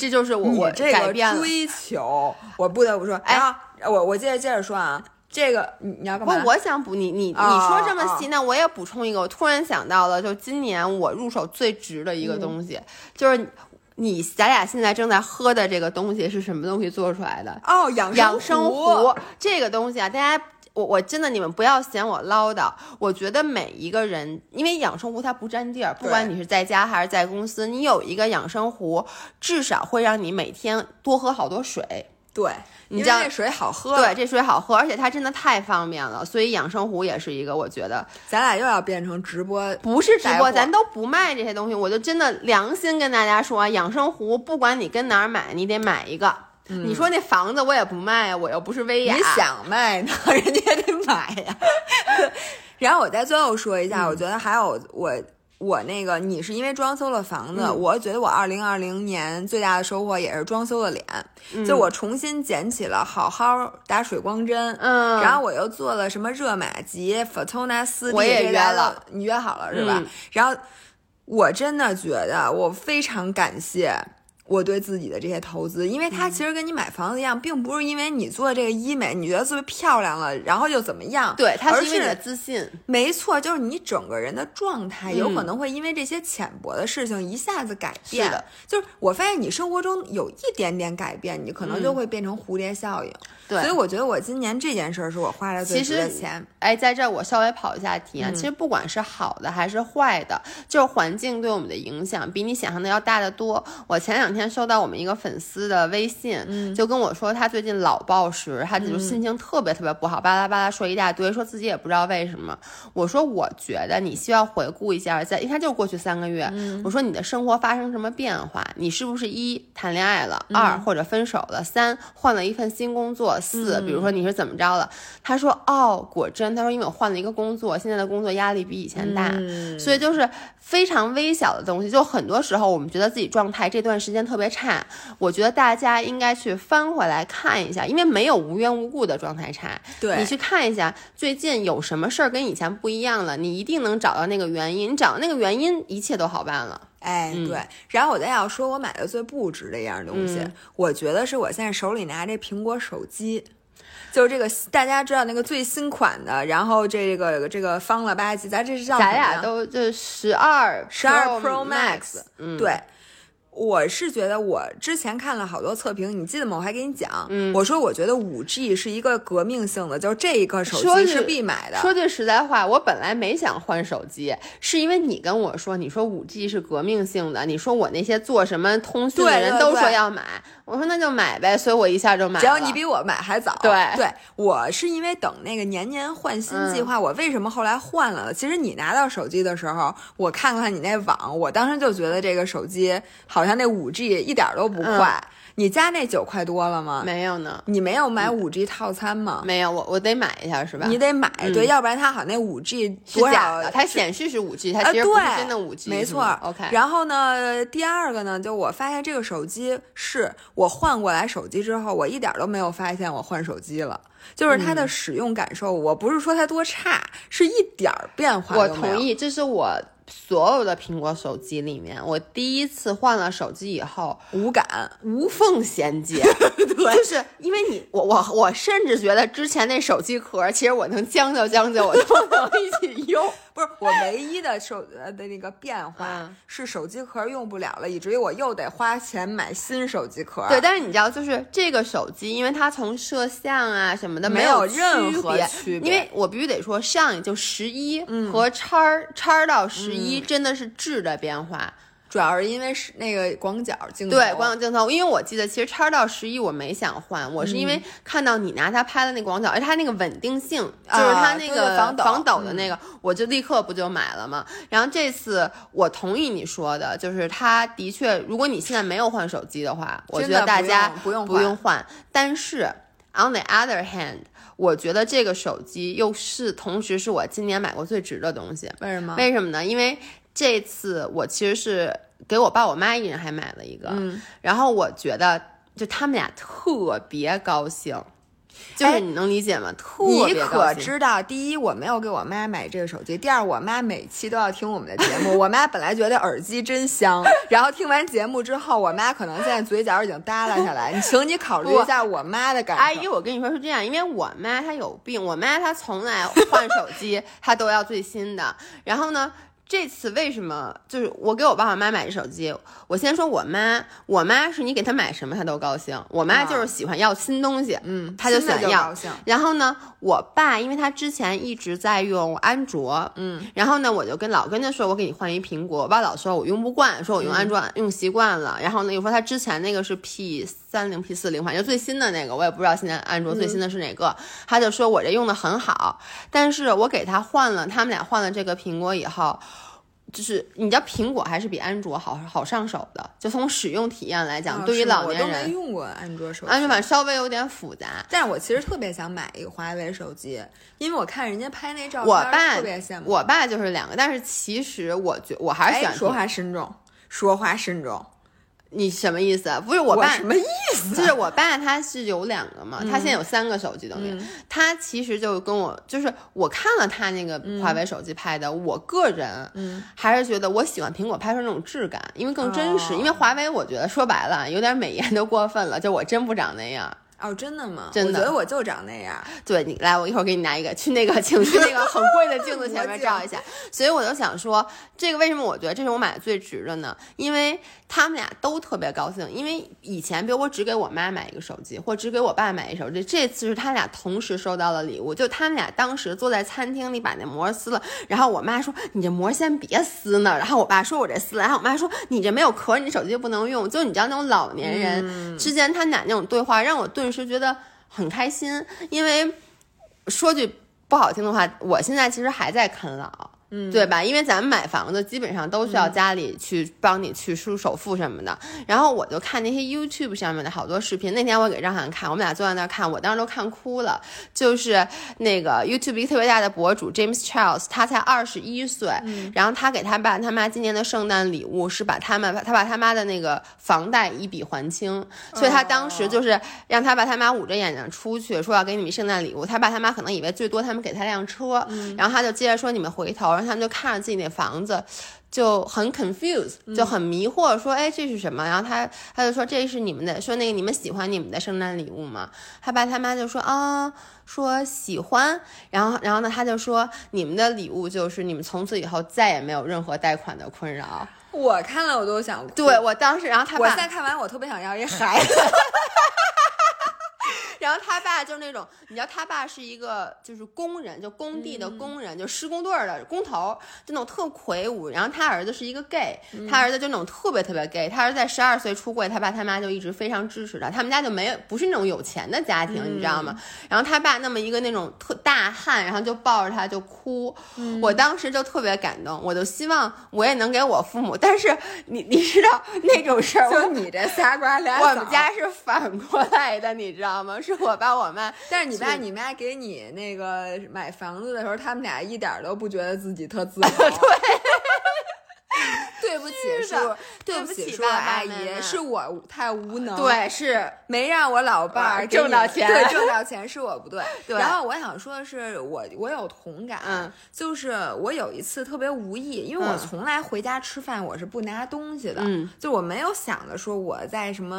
这就是我我这个追求，我不得不说。哎，我我接着接着说啊，这个你你要干嘛？不我想补你你你说这么细，那我也补充一个。我突然想到了，就今年我入手最值的一个东西，就是你咱俩现在正在喝的这个东西是什么东西做出来的？哦，养生养生壶。这个东西啊，大家。我我真的，你们不要嫌我唠叨。我觉得每一个人，因为养生壶它不占地儿，不管你是在家还是在公司，你有一个养生壶，至少会让你每天多喝好多水。对，你知道这水好喝。对，这水好喝，而且它真的太方便了。所以养生壶也是一个，我觉得咱俩又要变成直播，不是直播，咱都不卖这些东西。我就真的良心跟大家说，养生壶不管你跟哪儿买，你得买一个。你说那房子我也不卖，我又不是薇娅。你想卖呢，人家也得买呀。然后我再最后说一下，我觉得还有我我那个，你是因为装修了房子，我觉得我二零二零年最大的收获也是装修了脸，就我重新捡起了好好打水光针，嗯，然后我又做了什么热玛吉、Fortuna 四 D，我也约了，你约好了是吧？然后我真的觉得我非常感谢。我对自己的这些投资，因为它其实跟你买房子一样，并不是因为你做这个医美，你觉得特别漂亮了，然后就怎么样？对，它是因为你的自信。没错，就是你整个人的状态有可能会因为这些浅薄的事情一下子改变。的，就是我发现你生活中有一点点改变，你可能就会变成蝴蝶效应。对，所以我觉得我今年这件事儿是我花了最多的钱。哎，在这儿我稍微跑一下题啊，其实不管是好的还是坏的，就是环境对我们的影响比你想象的要大得多。我前两天收到我们一个粉丝的微信，就跟我说他最近老暴食，他就心情特别特别不好，巴拉巴拉说一大堆，说自己也不知道为什么。我说我觉得你需要回顾一下，在因为他就过去三个月，我说你的生活发生什么变化？你是不是一谈恋爱了，二或者分手了，三换了一份新工作？四，比如说你是怎么着了？他说哦，果真，他说因为我换了一个工作，现在的工作压力比以前大，所以就是非常微小的东西。就很多时候我们觉得自己状态这段时间特特别差，我觉得大家应该去翻回来看一下，因为没有无缘无故的状态差。对你去看一下最近有什么事儿跟以前不一样了，你一定能找到那个原因。你找到那个原因，一切都好办了。哎，嗯对。然后我再要说，我买的最不值的一样东西，嗯我觉得是我现在手里拿这苹果手机。就是这个，大家知道那个最新款的，然后这个这个方了吧唧，咱这是叫咱俩都这十二十二 Pro Pro Max，嗯，对，我是觉得我之前看了好多测评，你记得吗？我还给你讲，嗯我说我觉得五 G 是一个革命性的，就是这一个手机是必买的。说句实在话，我本来没想换手机，是因为你跟我说，你说五 G 是革命性的，你说我那些做什么通讯的人都说对要买，我说那就买呗，所以我一下就买了。只要你比我买还早，对对，我是因为等那个年年换新计划，我为什么后来换了呢？其实你拿到手机的时候，我看看你那网，我当时就觉得这个手机好像那五 G 一点都不快。你家那九块多了吗？没有呢，你没有买五 G 套餐吗？没有，我我得买一下是吧？你得买，对，嗯要不然它好像那五 G 是多少假的，它显示是五 G，它啊，其实不是，真的五 G，没错。OK，然后呢，第二个呢，就我发现这个手机是我换过来手机之后，我一点都没有发现我换手机了。就是它嗯的使用感受，我不是说它多差，是一点儿变化我都没有同。意，这是我所有的苹果手机里面，我第一次换了手机以后无感，无缝衔接。对就是因为你，我我我甚至觉得之前那手机壳，其实我能将就将就，我都能一起用。不是我唯一的手呃的那个变化嗯是手机壳用不了了，以至于我又得花钱买新手机壳。对，但是你知道，就是这个手机，因为它从摄像啊什么的没有有任何，区别因为我必须得说，上也就十一和叉儿叉儿到十一真的是质的变化。主要是因为是那个广角镜头。对，广角镜头，因为我记得其实叉到十一我没想换，我是因嗯为看到你拿它拍的那广角，而它那个稳定性，就是它那个防抖防抖的那个，我就立刻不就买了嘛。然后这次我同意你说的，就是它的确，如果你现在没有换手机的话，我觉得大家不用不用换。但是 on the other hand，我觉得这个手机又是同时是我今年买过最值的东西。为什么？为什么呢？因为这次我其实是给我爸我妈一人还买了一个，嗯然后我觉得就他们俩特别高兴，就是哎你能理解吗？特你别高兴。可知道，第一，我没有给我妈买这个手机；第二，我妈每期都要听我们的节目。我妈本来觉得耳机真香，然后听完节目之后，我妈可能现在嘴角已经耷拉下来。你请你考虑一下我妈的感受。阿姨，我跟你说是这样，因为我妈她有病，我妈她从来换手机她都要最新的。然后呢，这次为什么就是我给我爸我妈买这手机？我先说我妈，我妈是你给她买什么她都高兴，我妈就是喜欢要新东西，嗯，她就想要。然后呢，我爸因为他之前一直在用安卓，嗯，然后呢，我就跟老跟他说，我给你换一苹果。我爸老说我用不惯，说我用安卓、用习惯了。然后呢，又说他之前那个是 P 三零 P 四零，反正最新的那个，我也不知道现在安卓最新的是哪个。他就说我这用的很好，但是我给他换了，他们俩换了这个苹果以后。就是你知道，苹果还是比安卓好好上手的，就从使用体验来讲，啊对于是我都没老年人，用过安卓手机。安卓版稍微有点复杂。但是我其实特别想买一个华为手机，因为我看人家拍那照片，我爸特别羡慕。我爸就是两个，但是其实我觉我还是喜欢哎说话慎重，说话慎重。你什么意思？不是我爸，什么意思？就是我爸他是有两个嘛，他现在有三个手机等于，他其实就跟我就是我看了他那个华为手机拍的，我个人嗯还是觉得我喜欢苹果拍出那种质感，因为更真实。哦因为华为我觉得说白了有点美颜都过分了，就我真不长那样。哦，真的吗？真的我觉得我就长那样。对你来，我一会儿给你拿一个，去那个，请去那个很贵的镜子前面照一下。所以我就想说，这个为什么我觉得这是我买的最值的呢？因为他们俩都特别高兴。因为以前，比如我只给我妈买一个手机，或只给我爸买一手机，这次是他俩同时收到了礼物。就他们俩当时坐在餐厅里把那膜撕了，然后我妈说：“你这膜先别撕呢。”然后我爸说：“我这撕了。”然后我妈说：“你这没有壳，你手机就不能用。”就你知道那种老年人之间他们俩那种对话，让我顿是觉得。很开心，因为说句不好听的话，我现在其实还在啃老，嗯，对吧？因为咱们买房子基本上都需要家里去帮你去出首付什么的。然后我就看那些 YouTube 上面的好多视频，那天我给张涵看，我们俩坐在那儿看，我当时都看哭了。就是那个 YouTube 一个特别大的博主 James Charles，他才二十一岁，然后他给他爸他妈今年的圣诞礼物是把他们他把他妈的那个房贷一笔还清，所以他当时就是让他爸他妈捂着眼睛出去说要给你们圣诞礼物，他爸他妈可能以为最多他们给他辆车，然后他就接着说你们回头。然后他们就看着自己那房子，就很 confused，就很迷惑，说：“哎，这是什么？”然后他他就说：“这是你们的，说那个你们喜欢你们的圣诞礼物吗？”他爸他妈就说：“啊，说喜欢。”然后然后呢，他就说：“你们的礼物就是你们从此以后再也没有任何贷款的困扰。”我看了我都想。对我当时，然后他我现在看完，我特别想要一孩子。然后他爸就是那种，你知道他爸是一个就是工人，就工地的工人，就施工队的工头，就那种特魁梧。然后他儿子是一个 gay，他儿子就那种特别特别 gay。他儿子在十二岁出柜，他爸他妈就一直非常支持他。他们家就没有不是那种有钱的家庭，你知道吗？然后他爸那么一个那种特大汉，然后就抱着他就哭。我当时就特别感动，我就希望我也能给我父母。但是你你知道那种事儿，就你这仨瓜俩枣我们家是反过来的，你知道吗？是我爸我妈，但是你爸你妈给你那个买房子的时候，他们俩一点都不觉得自己特自豪。对。对不起，叔，对不起，叔阿姨，是我太无能，对，是没让我老伴儿挣到钱，对，挣到钱是我不对。对。然后我想说的是，我我有同感，嗯，就是我有一次特别无意，因为我从来回家吃饭我是不拿东西的，嗯，就我没有想着说我在什么，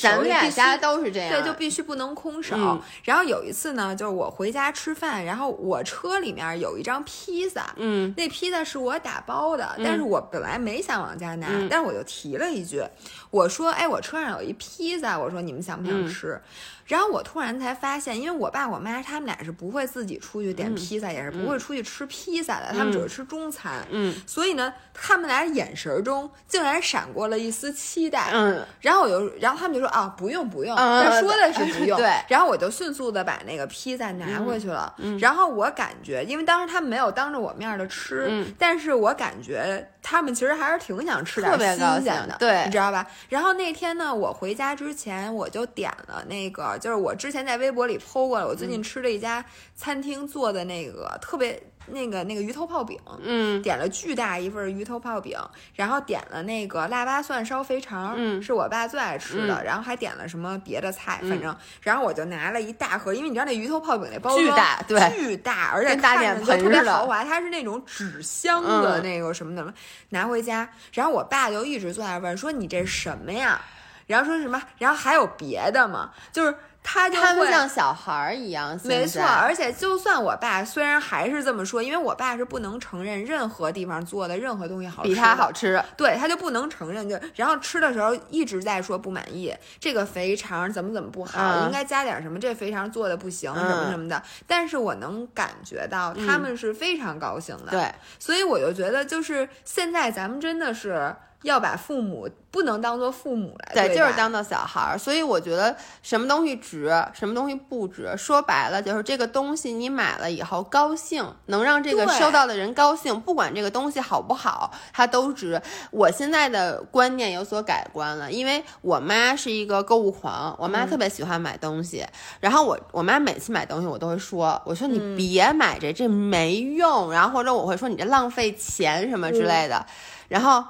咱们俩家都是这样，对，就必须不能空手。然后有一次呢，就是我回家吃饭，然后我车里面有一张披萨，嗯，那披萨是我打包的，但是我本来没想往家拿。但是我就提了一句，我说：“哎，我车上有一披萨，我说你们想不想吃？”然后我突然才发现，因为我爸我妈他们俩是不会自己出去点披萨，也是不会出去吃披萨的，他们只会吃中餐。嗯，所以呢，他们俩眼神中竟然闪过了一丝期待。嗯，然后我就，然后他们就说：“啊，不用不用。”他说的是不用。对。然后我就迅速的把那个披萨拿过去了。嗯。然后我感觉，因为当时他们没有当着我面的吃，嗯，但是我感觉他们其实还是挺想吃点新鲜的，对，你知道吧？然后那天呢，我回家之前我就点了那个，就是我之前在。微博里 PO 过了，我最近吃了一家餐厅做的那个特别那个那个鱼头泡饼，嗯，点了巨大一份鱼头泡饼，然后点了那个腊八蒜烧肥肠，嗯，是我爸最爱吃的，然后还点了什么别的菜，反正，然后我就拿了一大盒，因为你知道那鱼头泡饼那包巨大，对，巨大，而且大脸盆特别豪华，它是那种纸箱的那个什么的，拿回家，然后我爸就一直坐在问说你这什么呀？然后说什么？然后还有别的吗？就是。他就会像小孩儿一样，没错。而且，就算我爸虽然还是这么说，因为我爸是不能承认任何地方做的任何东西好比他好吃，对他就不能承认。就然后吃的时候一直在说不满意，这个肥肠怎么怎么不好，应该加点什么，这肥肠做的不行，什么什么的。但是我能感觉到他们是非常高兴的，对。所以我就觉得，就是现在咱们真的是。要把父母不能当做父母来对，就是当做小孩儿。所以我觉得什么东西值，什么东西不值，说白了就是这个东西你买了以后高兴，能让这个收到的人高兴，不管这个东西好不好，它都值。我现在的观念有所改观了，因为我妈是一个购物狂，我妈特别喜欢买东西。然后我我妈每次买东西，我都会说，我说你别买这，这没用。然后或者我会说你这浪费钱什么之类的。然后。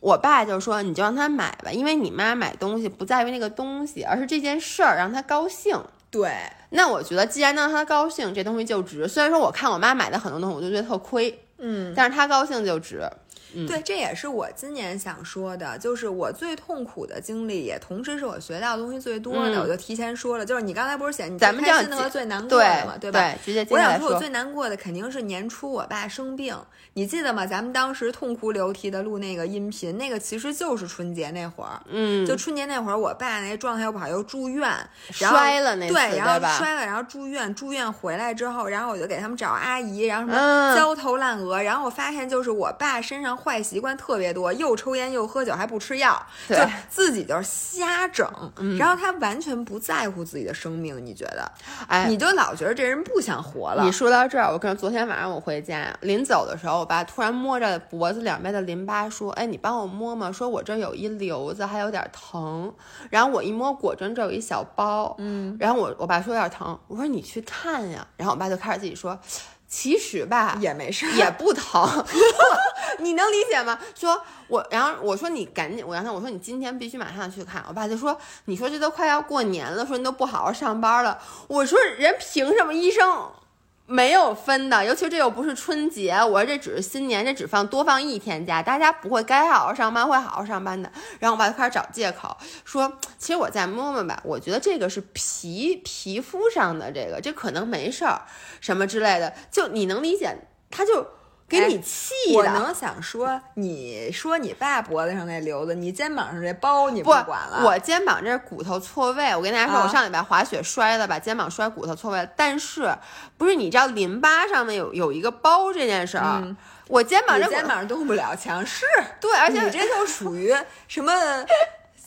我爸就说：“你就让他买吧，因为你妈买东西不在于那个东西，而是这件事儿让他高兴。”对，那我觉得既然让他高兴，这东西就值。虽然说我看我妈买的很多东西，我就觉得特亏，嗯，但是他高兴就值。对，这也是我今年想说的，就是我最痛苦的经历，也同时是我学到的东西最多的。我就提前说了，就是你刚才不是写你最开心的和最难过的嘛，对吧？对，直接我想说，我最难过的肯定是年初我爸生病，你记得吗？咱们当时痛哭流涕的录那个音频，那个其实就是春节那会儿，嗯，就春节那会儿，我爸那状态又不好，又住院，摔了那对，然后摔了，然后住院，住院回来之后，然后我就给他们找阿姨，然后什么焦头烂额，然后我发现就是我爸身上坏习惯特别多，又抽烟又喝酒还不吃药，就自己就是瞎整。然后他完全不在乎自己的生命，你觉得？哎，你就老觉得这人不想活了你。说到这儿，我跟你说昨天晚上我回家，临走的时候，我爸突然摸着脖子两边的淋巴说：“哎，你帮我摸摸，说我这儿有一瘤子，还有点疼。”然后我一摸，果真这有一小包。嗯，然后我我爸说有点疼，我说你去看呀。然后我爸就开始自己说，其实吧，也没事，也不疼，你能理解吗？说我，然后我说你赶紧，我让他我说你今天必须马上去看。我爸就说，你说这都快要过年了，说你都不好好上班了。我说人凭什么医生没有分的？尤其这又不是春节，我说这只是新年，这只放多放一天假，大家不会该好好上班会好好上班的。然后我爸就开始找借口，说其实我再摸摸吧，我觉得这个是皮皮肤上的这个，这可能没事儿，什么之类的，就你能理解，他就给你气的。我能想说，你说你爸脖子上那瘤子，你肩膀上这包你不管了。我肩膀这骨头错位，我跟大家说，啊我上礼拜滑雪摔的，把肩膀摔骨头错位了。但是不是你知道淋巴上面有有一个包这件事儿，我肩膀这肩膀动不了墙，是，对，而且你这就属于什么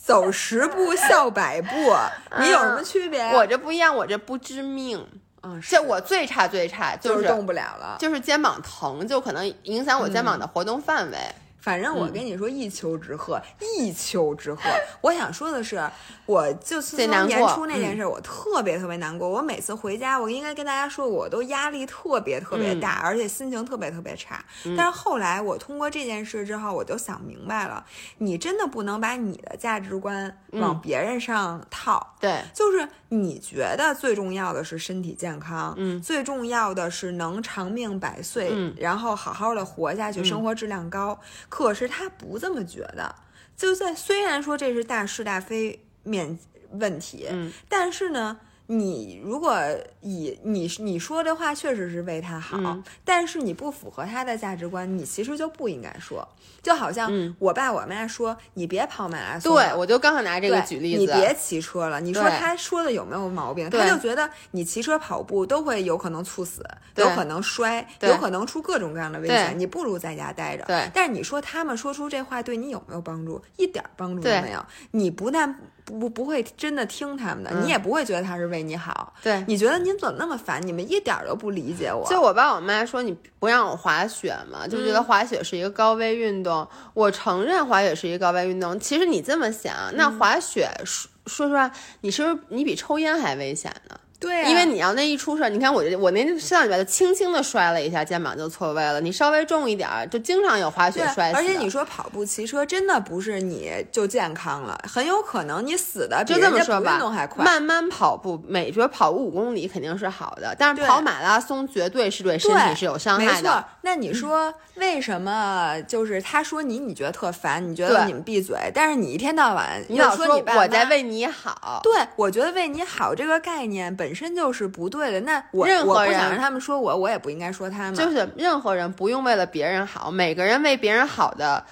走十步笑百步，你有什么区别？我这不一样，我这不致命。嗯，是这我最差最差就是是动不了了。就是肩膀疼，就可能影响我肩膀的活动范围。反正我跟你说，一丘之貉，一丘之貉。我想说的是，我就自从年初那件事，我特别特别难过。我每次回家，我应该跟大家说过，我都压力特别特别大，而且心情特别特别差。但是后来我通过这件事之后，我就想明白了，你真的不能把你的价值观往别人上套。对，就是你觉得最重要的是身体健康，嗯最重要的是能长命百岁，嗯然后好好的活下去，生活质量高。可是他不这么觉得，就在虽然说这是大是大非面问题，嗯但是呢。你如果以你你说的话确实是为他好，嗯但是你不符合他的价值观，你其实就不应该说。就好像嗯我爸我妈说，你别跑马拉松，对，我就刚好拿这个对举例子。你别骑车了。你说他说的有没有毛病？他就觉得你骑车、跑步都会有可能猝死，有可能摔，有可能出各种各样的危险。你不如在家待着。对但是你说他们说出这话对你有没有帮助？一点帮助都没有。你不但不不会真的听他们的，嗯你也不会觉得他是为你好。对，你觉得您怎么那么烦？你们一点儿都不理解我。就我爸我妈说你不让我滑雪嘛，就觉得滑雪是一个高危运动。我承认滑雪是一个高危运动。其实你这么想，那滑雪说说实话，你是不是你比抽烟还危险呢？对啊、因为你要那一出事儿，你看我这我那上礼拜就轻轻的摔了一下，肩膀就错位了。你稍微重一点儿，就经常有滑雪，摔死。而且你说跑步、骑车，真的不是你就健康了，很有可能你死的比就这么说吧运动还，快。慢慢跑步，每觉跑五公里肯定是好的，但是跑马拉松绝对是对身体是有伤没错害的。，那你说为什么？就是他说你，你觉得特烦，你觉得你们闭嘴，但是你一天到晚你老说你爸我在为你好，对，我觉得为你好这个概念本身就是不对的。那我任何人我不想让他们说我，我也不应该说他们。就是任何人不用为了别人好，每个人为别人好的，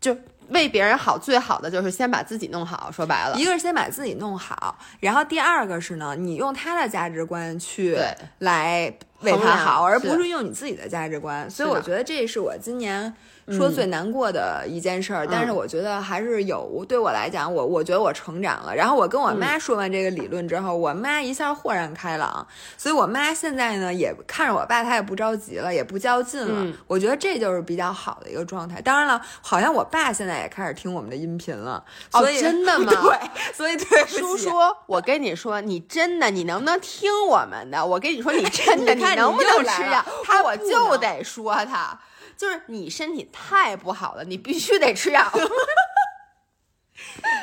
就为别人好最好的就是先把自己弄好。说白了，一个是先把自己弄好，然后第二个是呢，你用他的价值观去对来为他好，而不是用你自己的价值观。所以我觉得这是我今年说最难过的一件事儿。但是我觉得还是有对我来讲，我我觉得我成长了。然后我跟我妈说完这个理论之后，我妈一下豁然开朗。所以我妈现在呢也看着我爸，她也不着急了，也不较劲了。嗯我觉得这就是比较好的一个状态。当然了，好像我爸现在也开始听我们的音频了。哦所以真的 吗对，所以对叔叔，我跟你说，你真的，你能不能听我们的？我跟你说，你 真的，你看能不能吃药？他我就得说他，就是你身体太不好了，你必须得吃药。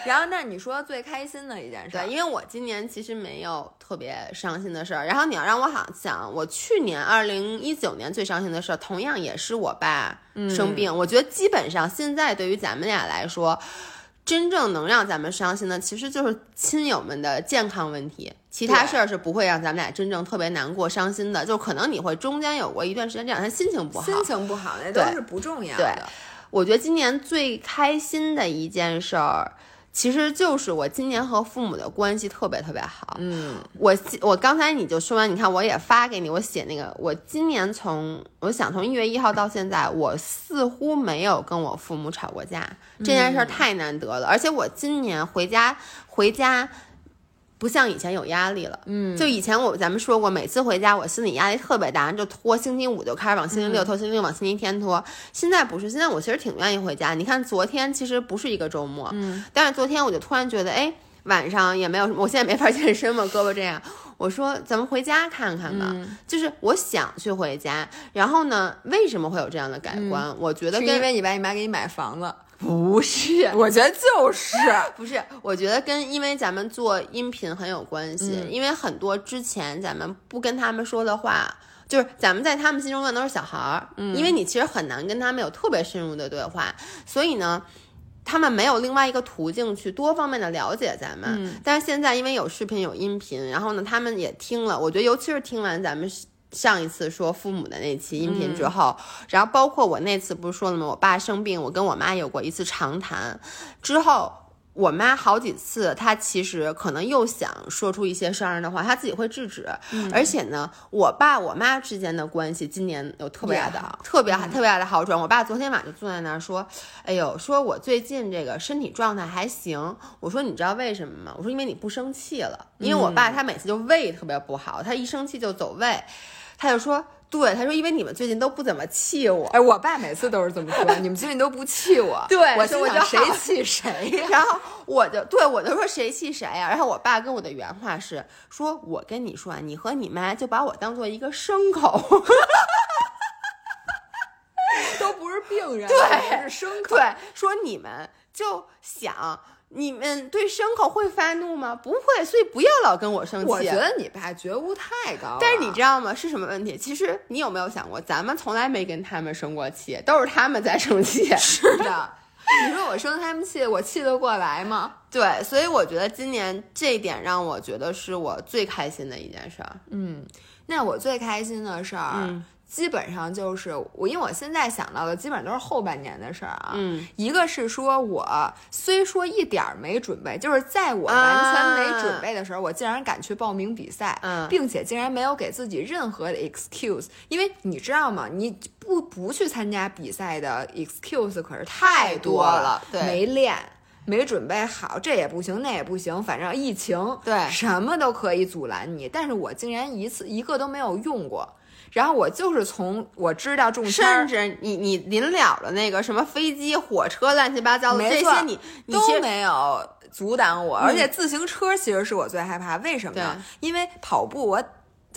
然后，那你说最开心的一件事，对，因为我今年其实没有特别伤心的事儿。然后你要让我好想，我去年二零一九年最伤心的事儿，同样也是我爸生病。我觉得基本上现在对于咱们俩来说，真正能让咱们伤心的，其实就是亲友们的健康问题。其他事儿是不会让咱们俩真正特别难过、伤心的。就可能你会中间有过一段时间这两天心情不好，心情不好那都对是不重要对的。我觉得今年最开心的一件事儿，其实就是我今年和父母的关系特别特别好。嗯，我我刚才你就说完，你看我也发给你，我写那个，我今年从我想从一月一号到现在，我似乎没有跟我父母吵过架，这件事儿太难得了。而且我今年回家回家。不像以前有压力了，嗯，就以前我咱们说过，每次回家我心理压力特别大，就拖星期五就开始往星期六拖，星期六往星期天拖。现在不是，现在我其实挺愿意回家。你看昨天其实不是一个周末，嗯，但是昨天我就突然觉得，哎，晚上也没有什么，我现在没法健身嘛，胳膊这样，我说咱们回家看看吧，就是我想去回家。然后呢，为什么会有这样的改观？我觉得是因为你爸你妈给你买房子。不是，我觉得就是 不是，我觉得跟因为咱们做音频很有关系，因为很多之前咱们不跟他们说的话，就是咱们在他们心中的都是小孩儿，嗯因为你其实很难跟他们有特别深入的对话，所以呢，他们没有另外一个途径去多方面的了解咱们。但是现在因为有视频有音频，然后呢，他们也听了，我觉得尤其是听完咱们。上一次说父母的那期音频之后，然后包括我那次不是说了吗？我爸生病，我跟我妈有过一次长谈，之后我妈好几次，她其实可能又想说出一些伤人的话，她自己会制止。而且呢，我爸我妈之间的关系今年有特别大的、特别特别大的好转。我爸昨天晚上就坐在那儿说：“哎呦，说我最近这个身体状态还行。”我说：“你知道为什么吗？”我说：“因为你不生气了。因为我爸他每次就胃特别不好，他一生气就走胃。”他就说：“对，他说，因为你们最近都不怎么气我。哎，我爸每次都是这么说，你们最近都不气我。对，我就想谁气谁呀？然后我就对我就说谁气谁呀？然后我爸跟我的原话是说：我跟你说啊，你和你妈就把我当做一个牲口，都不是病人，对，是牲口。对，说你们就想。”你们对牲口会发怒吗？不会，所以不要老跟我生气。我觉得你爸觉悟太高了。但是你知道吗？是什么问题？其实你有没有想过，咱们从来没跟他们生过气，都是他们在生气。是的，你说我生他们气，我气得过来吗？对，所以我觉得今年这一点让我觉得是我最开心的一件事儿。嗯，那我最开心的事儿。基本上就是我，因为我现在想到的基本上都是后半年的事儿啊。嗯，一个是说我虽说一点儿没准备，就是在我完全没准备的时候，我竟然敢去报名比赛，并且竟然没有给自己任何的 excuse。因为你知道吗？你不不去参加比赛的 excuse 可是太多了，没练，没准备好，这也不行，那也不行，反正疫情，对，什么都可以阻拦你。但是我竟然一次一个都没有用过。然后我就是从我知道中签，甚至你你临了了那个什么飞机、火车、乱七八糟的这些，你都没有阻挡我。而且自行车其实是我最害怕，为什么呢？因为跑步我。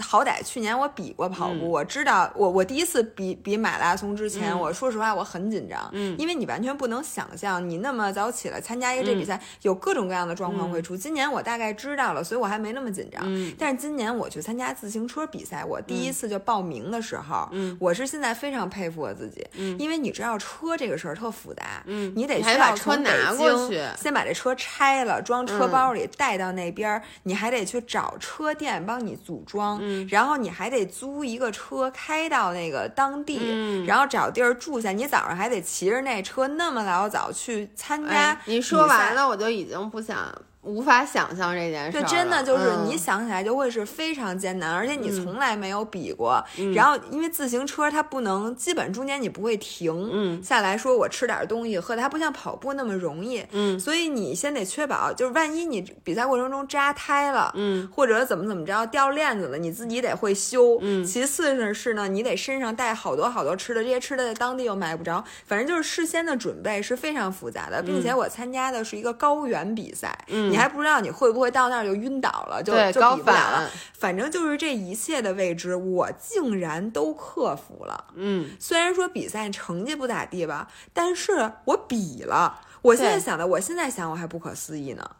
好歹去年我比过跑步，我知道我我第一次比比马拉松之前，我说实话我很紧张，嗯，因为你完全不能想象你那么早起来参加一个这比赛，有各种各样的状况会出。今年我大概知道了，所以我还没那么紧张。但是今年我去参加自行车比赛，我第一次就报名的时候，嗯，我是现在非常佩服我自己，嗯，因为你知道车这个事儿特复杂，嗯，你得需要把车拿过去，先把这车拆了，装车包里带到那边，你还得去找车店帮你组装，嗯，然后你还。还得租一个车开到那个当地，然后找地儿住下。你早上还得骑着那车那么老早去参加。你说完了，我就已经不想。无法想象这件事，就真的就是你想起来就会是非常艰难，而且你从来没有比过。然后因为自行车它不能，基本中间你不会停下来说我吃点东西喝，它不像跑步那么容易。嗯，所以你先得确保，就是万一你比赛过程中扎胎了，嗯，或者怎么怎么着掉链子了，你自己得会修。嗯，其次呢是呢，你得身上带好多好多吃的，这些吃的在当地又买不着，反正就是事先的准备是非常复杂的，并且我参加的是一个高原比赛，嗯，你还不知道你会不会到那儿就晕倒了，就就比不了了。反正就是这一切的未知，我竟然都克服了。嗯，虽然说比赛成绩不咋地吧，但是我比了。我现在想的，我现在想我还不可思议呢。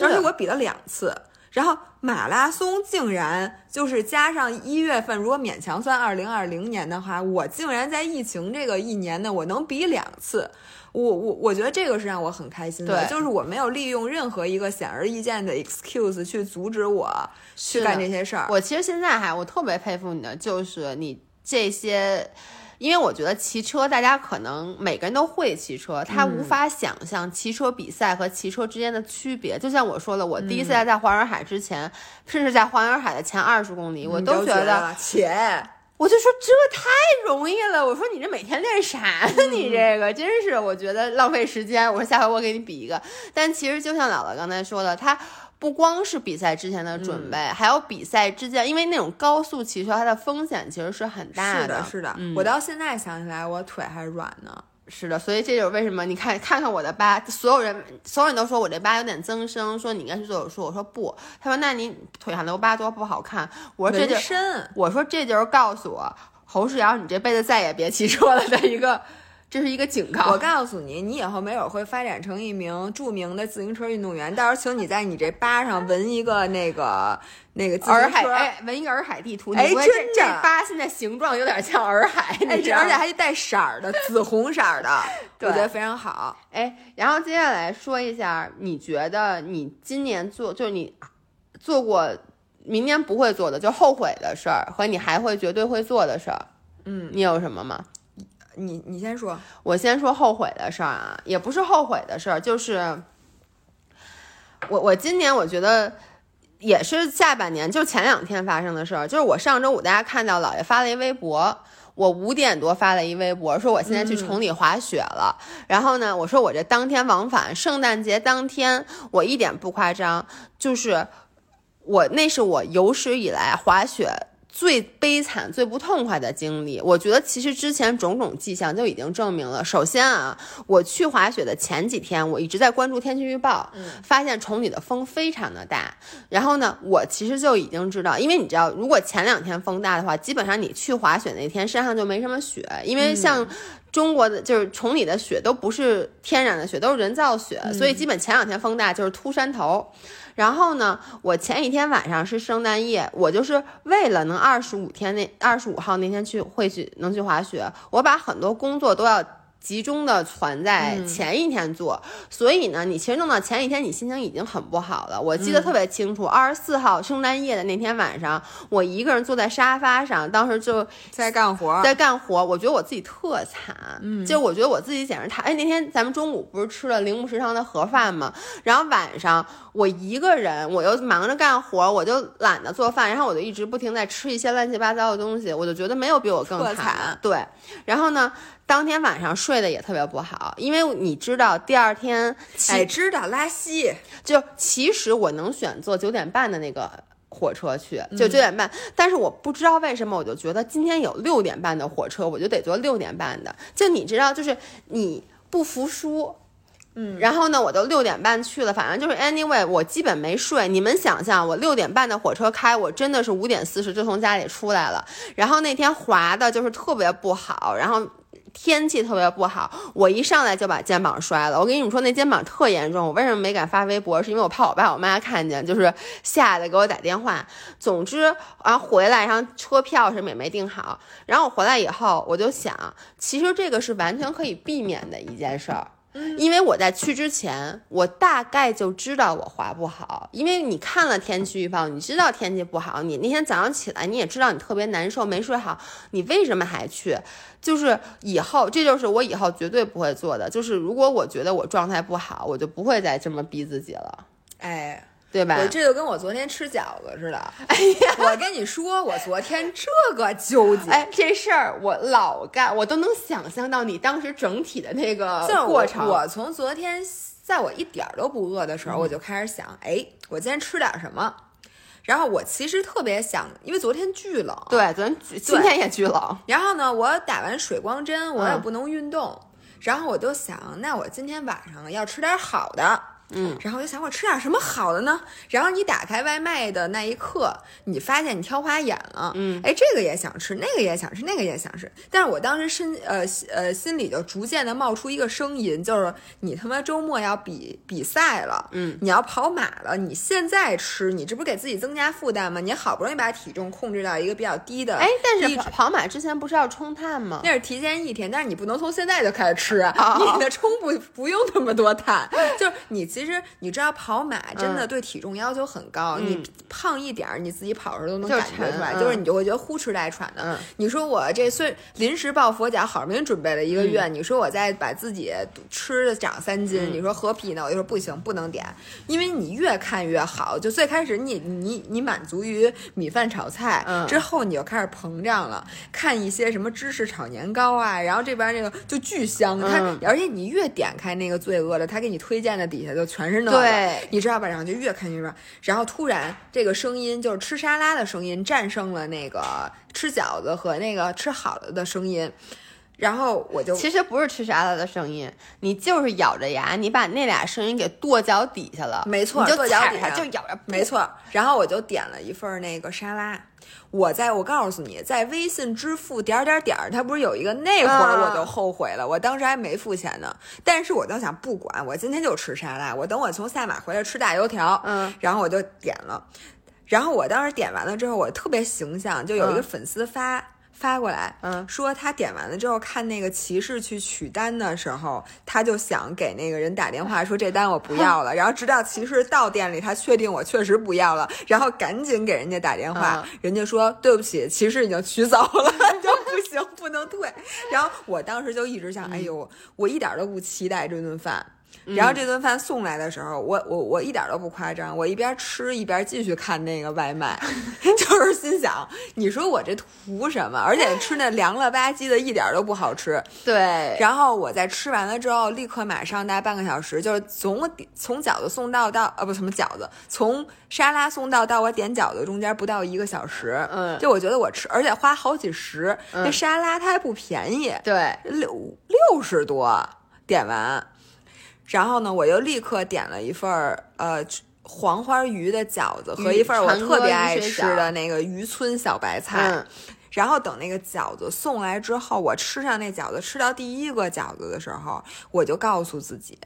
而且我比了两次，然后马拉松竟然就是加上一月份，如果勉强算二零二零年的话，我竟然在疫情这个一年呢，我能比两次。我我我觉得这个是让我很开心的，就是我没有利用任何一个显而易见的 excuse 去阻止我去干这些事儿。我其实现在还我特别佩服你的，就是你这些因为我觉得骑车，大家可能每个人都会骑车，他无法想象骑车比赛和骑车之间的区别。就像我说了，我第一次在环洱海之前，甚至在环洱海的前二十公里，我都觉得，且我就说这太容易了。我说你这每天练啥呢？你这个真是，我觉得浪费时间。我说下回我给你比一个。但其实就像姥姥刚才说的，他。不光是比赛之前的准备，还有比赛之间，因为那种高速骑车，它的风险其实是很大的。是的，是的。我到现在想起来，我腿还软呢。是的，所以这就是为什么你看，看看我的疤，所有人，所有人都说我这疤有点增生，说你应该去做手术。我说不，他说那你腿上留疤多不好看。我说这就，我说这就是告诉我侯世尧，你这辈子再也别骑车了的一个。这是一个警告。我告诉你，你以后没准会发展成一名著名的自行车运动员。到时候，请你在你这疤上纹一个那个那个洱海，哎，纹一个洱海地图。哎，真的，这疤现在形状有点像洱海，而且还带色儿的，紫红色的，我觉得非常好。哎，然后接下来说一下，你觉得你今年做，就是你做过，明年不会做的，就后悔的事儿，和你还会绝对会做的事儿，嗯，你有什么吗？你你先说，我先说后悔的事儿啊，也不是后悔的事儿，就是我我今年我觉得也是下半年，就前两天发生的事儿，就是我上周五大家看到姥爷发了一微博，我五点多发了一微博，说我现在去崇礼滑雪了，然后呢，我说我这当天往返，圣诞节当天，我一点不夸张，就是我那是我有史以来滑雪。最悲惨、最不痛快的经历，我觉得其实之前种种迹象就已经证明了。首先啊，我去滑雪的前几天，我一直在关注天气预报，发现崇礼的风非常的大。然后呢，我其实就已经知道，因为你知道，如果前两天风大的话，基本上你去滑雪那天山上就没什么雪，因为像中国的就是崇礼的雪都不是天然的雪，都是人造雪，所以基本前两天风大就是秃山头。然后呢，我前一天晚上是圣诞夜，我就是为了能二十五天那二十五号那天去会去能去滑雪，我把很多工作都要。集中的存在前一天做，所以呢，你其实弄到前一天，你心情已经很不好了。我记得特别清楚，二十四号圣诞夜的那天晚上，我一个人坐在沙发上，当时就在干活，在干活。我觉得我自己特惨，嗯，就我觉得我自己简直太……哎，那天咱们中午不是吃了铃木食堂的盒饭吗？然后晚上我一个人，我又忙着干活，我就懒得做饭，然后我就一直不停在吃一些乱七八糟的东西，我就觉得没有比我更惨。对，然后呢？当天晚上睡得也特别不好，因为你知道第二天，哎，知道拉稀。就其实我能选坐九点半的那个火车去，就九点半。但是我不知道为什么，我就觉得今天有六点半的火车，我就得坐六点半的。就你知道，就是你不服输，嗯。然后呢，我都六点半去了，反正就是 anyway，我基本没睡。你们想象，我六点半的火车开，我真的是五点四十就从家里出来了。然后那天滑的就是特别不好，然后。天气特别不好，我一上来就把肩膀摔了。我跟你们说，那肩膀特严重。我为什么没敢发微博？是因为我怕我爸我妈看见，就是吓得给我打电话。总之，然后回来，然后车票什么也没订好。然后我回来以后，我就想，其实这个是完全可以避免的一件事儿。因为我在去之前，我大概就知道我滑不好，因为你看了天气预报，你知道天气不好。你那天早上起来，你也知道你特别难受，没睡好，你为什么还去？就是以后，这就是我以后绝对不会做的。就是如果我觉得我状态不好，我就不会再这么逼自己了。哎。对吧？这就跟我昨天吃饺子似的。哎呀，我跟你说，我昨天这个纠结。哎，这事儿我老干，我都能想象到你当时整体的那个过程。我从昨天在我一点都不饿的时候，我就开始想，哎，我今天吃点什么？然后我其实特别想，因为昨天巨冷。对，昨天今天也巨冷。然后呢，我打完水光针，我也不能运动。然后我就想，那我今天晚上要吃点好的。嗯，然后我就想我吃点什么好的呢？然后你打开外卖的那一刻，你发现你挑花眼了。嗯，哎，这个也想吃，那个也想吃，那个也想吃。但是我当时身呃呃心里就逐渐的冒出一个声音，就是你他妈周末要比比赛了，嗯，你要跑马了，你现在吃，你这不是给自己增加负担吗？你好不容易把体重控制到一个比较低的，哎，但是跑马之前不是要冲碳吗？那是提前一天，但是你不能从现在就开始吃啊，你的冲不不用那么多碳，就是你其实。其实你知道跑马真的对体重要求很高，你胖一点儿，你自己跑的时候都能感觉出来，就是你就会觉得呼哧带喘的。你说我这虽临时抱佛脚，好不容易准备了一个月，你说我再把自己吃的长三斤，你说何必呢？我就说不行，不能点，因为你越看越好。就最开始你你你满足于米饭炒菜，之后你就开始膨胀了，看一些什么芝士炒年糕啊，然后这边那个就巨香，它而且你越点开那个罪恶的，他给你推荐的底下就全是那个，你知道吧？然后就越看越乱，然后突然这个声音就是吃沙拉的声音战胜了那个吃饺子和那个吃好了的声音，然后我就其实不是吃沙拉的声音，你就是咬着牙，你把那俩声音给跺脚底下了，没错，就脚底下就咬着，没错。然后我就点了一份那个沙拉。我在我告诉你，在微信支付点点点，它不是有一个那会儿我就后悔了，我当时还没付钱呢。但是我就想不管，我今天就吃沙拉，我等我从赛马回来吃大油条。嗯，然后我就点了，然后我当时点完了之后，我特别形象，就有一个粉丝发。发过来，嗯，说他点完了之后看那个骑士去取单的时候，他就想给那个人打电话说这单我不要了。然后直到骑士到店里，他确定我确实不要了，然后赶紧给人家打电话，人家说对不起，骑士已经取走了，就不行，不能退。然后我当时就一直想，哎呦，我一点都不期待这顿饭。然后这顿饭送来的时候，我我我一点都不夸张，我一边吃一边继续看那个外卖，就是心想，你说我这图什么？而且吃那凉了吧唧的，一点都不好吃。对。然后我在吃完了之后，立刻马上大概半个小时，就是从从饺子送到到呃不什么饺子，从沙拉送到到我点饺子中间不到一个小时。嗯。就我觉得我吃，而且花好几十，那沙拉它还不便宜。对。六六十多点完。然后呢，我又立刻点了一份儿呃黄花鱼的饺子和一份我特别爱吃的那个渔村小白菜。然后等那个饺子送来之后，我吃上那饺子，吃到第一个饺子的时候，我就告诉自己：“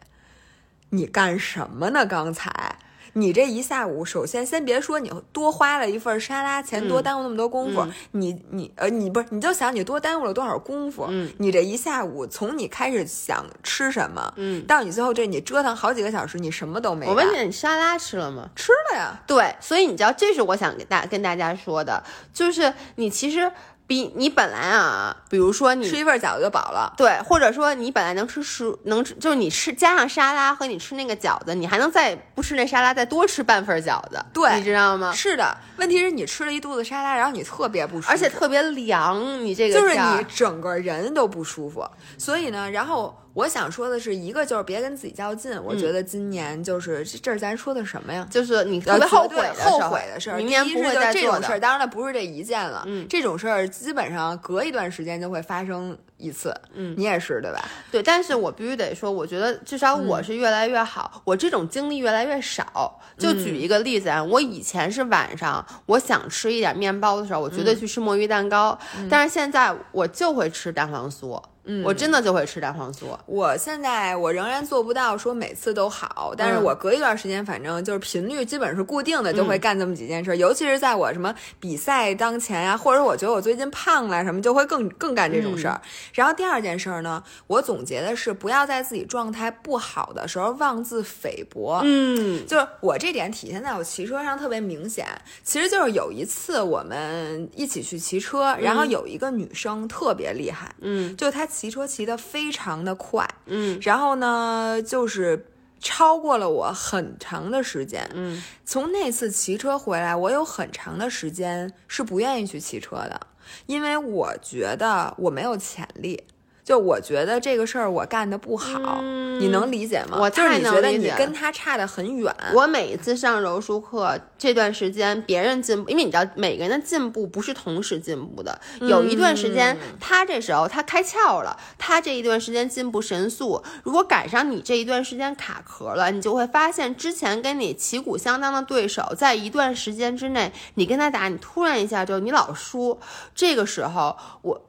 你干什么呢？刚才。”你这一下午，首先先别说你多花了一份沙拉钱，多耽误那么多功夫。你你呃，你不是你就想你多耽误了多少功夫？嗯，你这一下午，从你开始想吃什么，嗯，到你最后这你折腾好几个小时，你什么都没。我问你，你沙拉吃了吗？吃了呀。对，所以你知道，这是我想跟大跟大家说的，就是你其实。比你本来啊，比如说你吃一份饺子就饱了，对，或者说你本来能吃十能吃，就是你吃加上沙拉和你吃那个饺子，你还能再不吃那沙拉，再多吃半份饺子，对，你知道吗？是的，问题是你吃了一肚子沙拉，然后你特别不舒服，而且特别凉，你这个就是你整个人都不舒服，所以呢，然后。我想说的是，一个就是别跟自己较劲。我觉得今年就是这是咱说的什么呀？就是你特别后悔后悔的事儿。明年不会再这种事儿。当然了，不是这一件了。嗯，这种事儿基本上隔一段时间就会发生一次。嗯，你也是对吧？对，但是我必须得说，我觉得至少我是越来越好，我这种经历越来越少。就举一个例子啊，我以前是晚上我想吃一点面包的时候，我绝对去吃墨鱼蛋糕。但是现在我就会吃蛋黄酥。嗯，我真的就会吃蛋黄酥。我现在我仍然做不到说每次都好，但是我隔一段时间，反正就是频率基本是固定的，就会干这么几件事。尤其是在我什么比赛当前呀，或者我觉得我最近胖了什么，就会更更干这种事儿。然后第二件事儿呢，我总结的是不要在自己状态不好的时候妄自菲薄。嗯，就是我这点体现在我骑车上特别明显。其实就是有一次我们一起去骑车，然后有一个女生特别厉害，嗯，就她。骑车骑得非常的快，嗯，然后呢，就是超过了我很长的时间，嗯，从那次骑车回来，我有很长的时间是不愿意去骑车的，因为我觉得我没有潜力。就我觉得这个事儿我干的不好，你能理解吗？我就是你觉得你跟他差的很远。我每一次上柔术课这段时间，别人进步，因为你知道每个人的进步不是同时进步的。有一段时间，他这时候他开窍了，他这一段时间进步神速。如果赶上你这一段时间卡壳了，你就会发现之前跟你旗鼓相当的对手，在一段时间之内，你跟他打，你突然一下就你老输。这个时候我。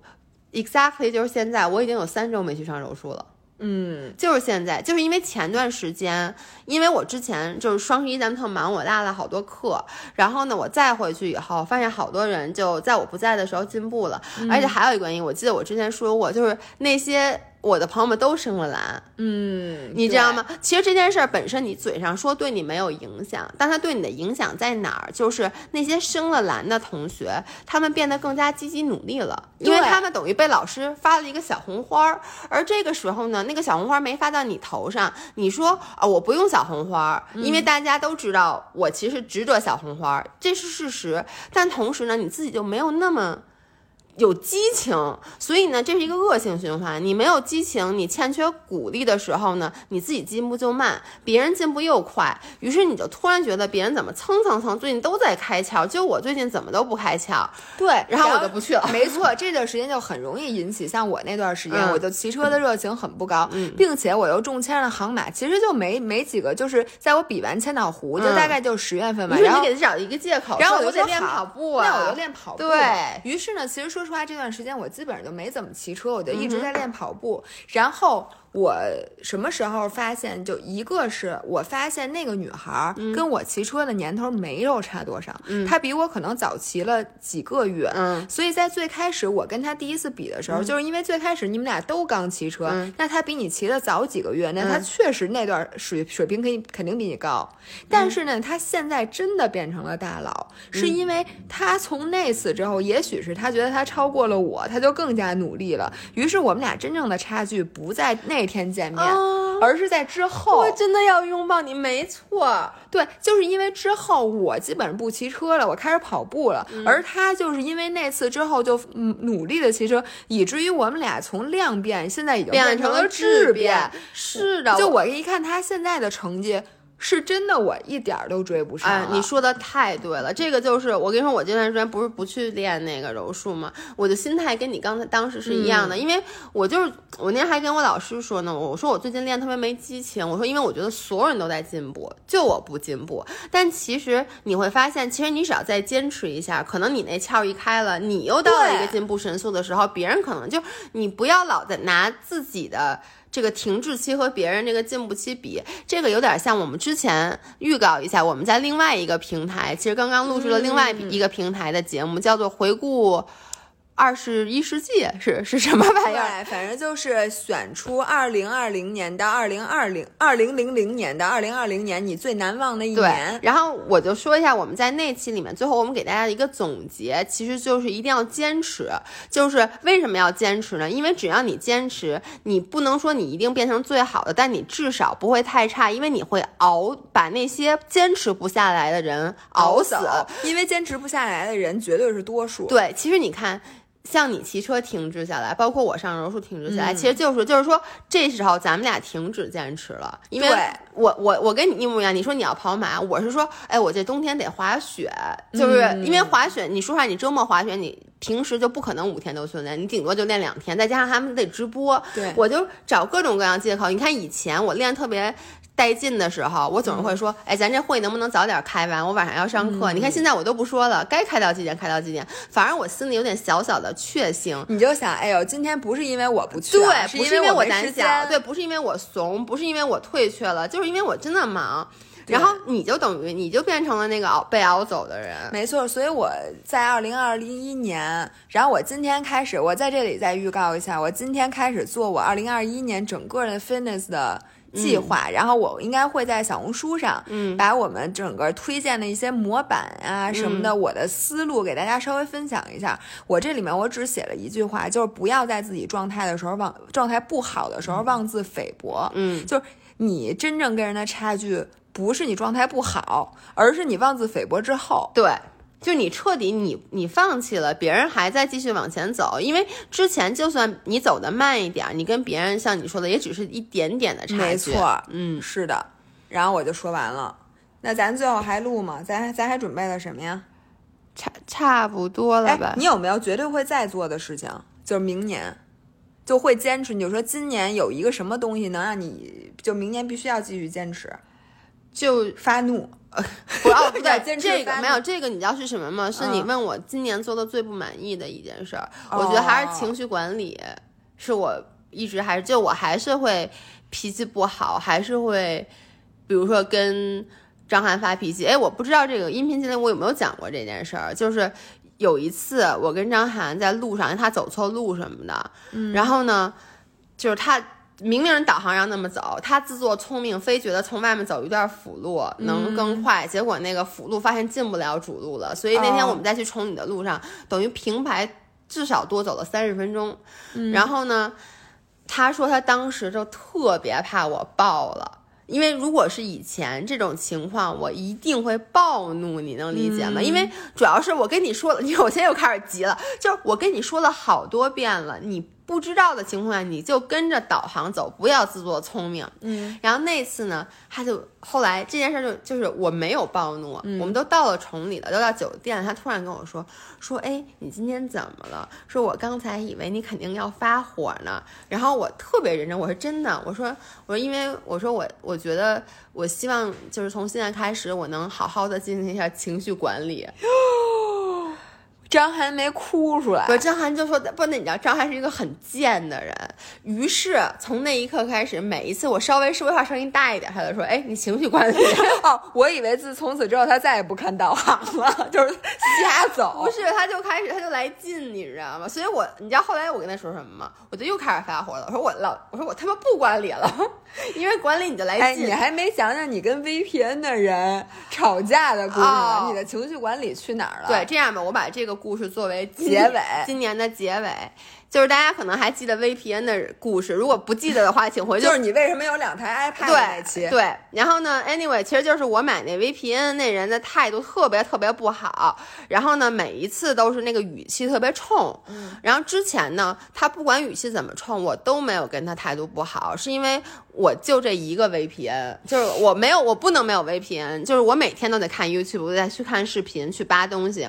Exactly，就是现在，我已经有三周没去上柔术了。嗯，就是现在，就是因为前段时间，因为我之前就是双十一咱们特忙，我落了好多课，然后呢，我再回去以后，发现好多人就在我不在的时候进步了，而且还有一个原因，我记得我之前说过，就是那些。我的朋友们都生了蓝，嗯，你知道吗？其实这件事儿本身，你嘴上说对你没有影响，但它对你的影响在哪儿？就是那些生了蓝的同学，他们变得更加积极努力了，因为他们等于被老师发了一个小红花儿，而这个时候呢，那个小红花没发到你头上，你说啊，我不用小红花，因为大家都知道我其实值得小红花，这是事实。但同时呢，你自己就没有那么。有激情，所以呢，这是一个恶性循环。你没有激情，你欠缺鼓励的时候呢，你自己进步就慢，别人进步又快。于是你就突然觉得别人怎么蹭蹭蹭，最近都在开窍，就我最近怎么都不开窍。对，然后我就不去了。没错，这段时间就很容易引起像我那段时间，我就骑车的热情很不高，并且我又中签了航马，其实就没没几个，就是在我比完千岛湖，就大概就十月份嘛。然后你给他找一个借口，然后我就得练跑步啊，那我就练跑步。对于是呢，其实说。出来这段时间，我基本上就没怎么骑车，我就一直在练跑步，然后。我什么时候发现？就一个是我发现那个女孩跟我骑车的年头没有差多少，她比我可能早骑了几个月，所以在最开始我跟她第一次比的时候，就是因为最开始你们俩都刚骑车，那她比你骑的早几个月，那她确实那段水水平可以肯定比你高。但是呢，她现在真的变成了大佬，是因为她从那次之后，也许是她觉得她超过了我，她就更加努力了。于是我们俩真正的差距不在那。天见面，而是在之后，我真的要拥抱你，没错，对，就是因为之后我基本上不骑车了，我开始跑步了，而他就是因为那次之后就努力的骑车，以至于我们俩从量变现在已经变成了质变，是的，就我一看他现在的成绩。是真的，我一点儿都追不上。哎，你说的太对了，这个就是我跟你说，我这段时间不是不去练那个柔术吗？我的心态跟你刚才当时是一样的，因为我就是我那天还跟我老师说呢，我说我最近练特别没激情，我说因为我觉得所有人都在进步，就我不进步。但其实你会发现，其实你只要再坚持一下，可能你那窍一开了，你又到了一个进步神速的时候，别人可能就你不要老在拿自己的。这个停滞期和别人这个进步期比，这个有点像我们之前预告一下，我们在另外一个平台，其实刚刚录制了另外一个平台的节目，叫做回顾。二十一世纪是是什么玩意儿？反正就是选出二零二零年到二零二零二零零零年到二零二零年你最难忘的一年。然后我就说一下，我们在那期里面，最后我们给大家的一个总结，其实就是一定要坚持。就是为什么要坚持呢？因为只要你坚持，你不能说你一定变成最好的，但你至少不会太差，因为你会熬把那些坚持不下来的人熬死。因为坚持不下来的人绝对是多数。对，其实你看。像你骑车停止下来，包括我上柔术停止下来，其实就是就是说，这时候咱们俩停止坚持了。因为我我我跟你一模一样，你说你要跑马，我是说，哎，我这冬天得滑雪，就是因为滑雪，你说实话，你周末滑雪，你平时就不可能五天都训练，你顶多就练两天，再加上他们得直播，对，我就找各种各样借口。你看以前我练特别。带劲的时候，我总是会说：“哎，咱这会能不能早点开完？我晚上要上课。”你看现在我都不说了，该开到几点开到几点。反而我心里有点小小的确幸。你就想，哎呦，今天不是因为我不去，对，不是因为我胆小，对，不是因为我怂，不是因为我退却了，就是因为我真的忙。然后你就等于你就变成了那个熬被熬走的人。没错，所以我在二零二零一年，然后我今天开始，我在这里再预告一下，我今天开始做我二零二一年整个的 fitness 的。计划，然后我应该会在小红书上，嗯，把我们整个推荐的一些模板啊什么的，我的思路给大家稍微分享一下。我这里面我只写了一句话，就是不要在自己状态的时候妄状态不好的时候妄自菲薄，嗯，就是你真正跟人的差距不是你状态不好，而是你妄自菲薄之后，对。就你彻底你你放弃了，别人还在继续往前走，因为之前就算你走的慢一点，你跟别人像你说的，也只是一点点的差距。没错，嗯，是的。然后我就说完了，那咱最后还录吗？咱咱还准备了什么呀？差差不多了吧？你有没有绝对会再做的事情？就是明年就会坚持。你就说今年有一个什么东西能让你就明年必须要继续坚持？就发怒。不要 不对，这个没有这个，你知道是什么吗？是你问我今年做的最不满意的一件事儿。我觉得还是情绪管理，是我一直还是就我还是会脾气不好，还是会比如说跟张涵发脾气。哎，我不知道这个音频节里我有没有讲过这件事儿。就是有一次我跟张涵在路上，他走错路什么的，然后呢。就是他。明明人导航让那么走，他自作聪明，非觉得从外面走一段辅路能更快，结果那个辅路发现进不了主路了，所以那天我们再去崇礼的路上，等于平排至少多走了三十分钟。然后呢，他说他当时就特别怕我爆了，因为如果是以前这种情况，我一定会暴怒，你能理解吗？因为主要是我跟你说了，你 我现在又开始急了，就是我跟你说了好多遍了，你。不知道的情况下，你就跟着导航走，不要自作聪明。嗯，然后那次呢，他就后来这件事就就是我没有暴怒，我们都到了崇礼了，都到酒店，他突然跟我说说，哎，你今天怎么了？说我刚才以为你肯定要发火呢。然后我特别认真，我说真的，我说我说因为我说我我觉得我希望就是从现在开始，我能好好的进行一下情绪管理。张涵没哭出来，不，张涵就说不，那你知道张涵是一个很贱的人。于是从那一刻开始，每一次我稍微说话声音大一点，他就说：“哎，你情绪管理。”哦，我以为自从此之后他再也不看导航了，就是瞎走。不是，他就开始他就来劲，你知道吗？所以我你知道后来我跟他说什么吗？我就又开始发火了。我说我老我说我他妈不管理了，因为管理你就来劲。你还没讲讲你跟 VPN 的人吵架的故事呢？你的情绪管理去哪儿了？对，这样吧，我把这个。故事作为结尾，今年的结尾。就是大家可能还记得 VPN 的故事，如果不记得的话，请回去。就是你为什么有两台 iPad 那期？对，然后呢，Anyway，其实就是我买那 VPN 那人的态度特别特别不好，然后呢，每一次都是那个语气特别冲。嗯。然后之前呢，他不管语气怎么冲，我都没有跟他态度不好，是因为我就这一个 VPN，就是我没有，我不能没有 VPN，就是我每天都得看 YouTube，我得去看视频去扒东西。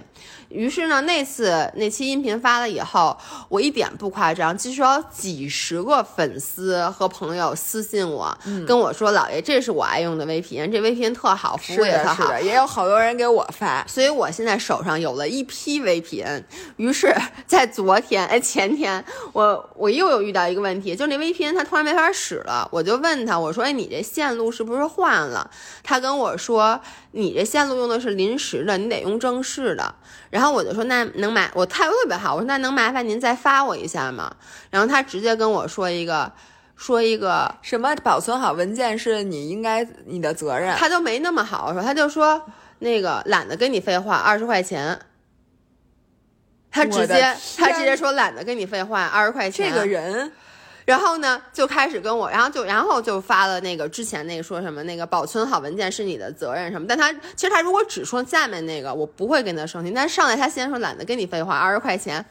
于是呢，那次那期音频发了以后，我一点。不夸张，据说有几十个粉丝和朋友私信我，跟我说：“老爷，这是我爱用的 VPN，这 VPN 特好，服务也特好。”也有好多人给我发，所以我现在手上有了一批 VPN。于是，在昨天哎前天，我我又有遇到一个问题，就那 VPN 它突然没法使了，我就问他，我说：“哎，你这线路是不是换了？”他跟我说：“你这线路用的是临时的，你得用正式的。”然后我就说：“那能买？我态度特别好，我说那能麻烦您再发我。”一下吗，然后他直接跟我说一个，说一个什么保存好文件是你应该你的责任，他都没那么好说，他就说那个懒得跟你废话，二十块钱，他直接他直接说懒得跟你废话，二十块钱，这个人，然后呢就开始跟我，然后就然后就发了那个之前那个说什么那个保存好文件是你的责任什么，但他其实他如果只说下面那个，我不会跟他生气，但上来他先说懒得跟你废话，二十块钱。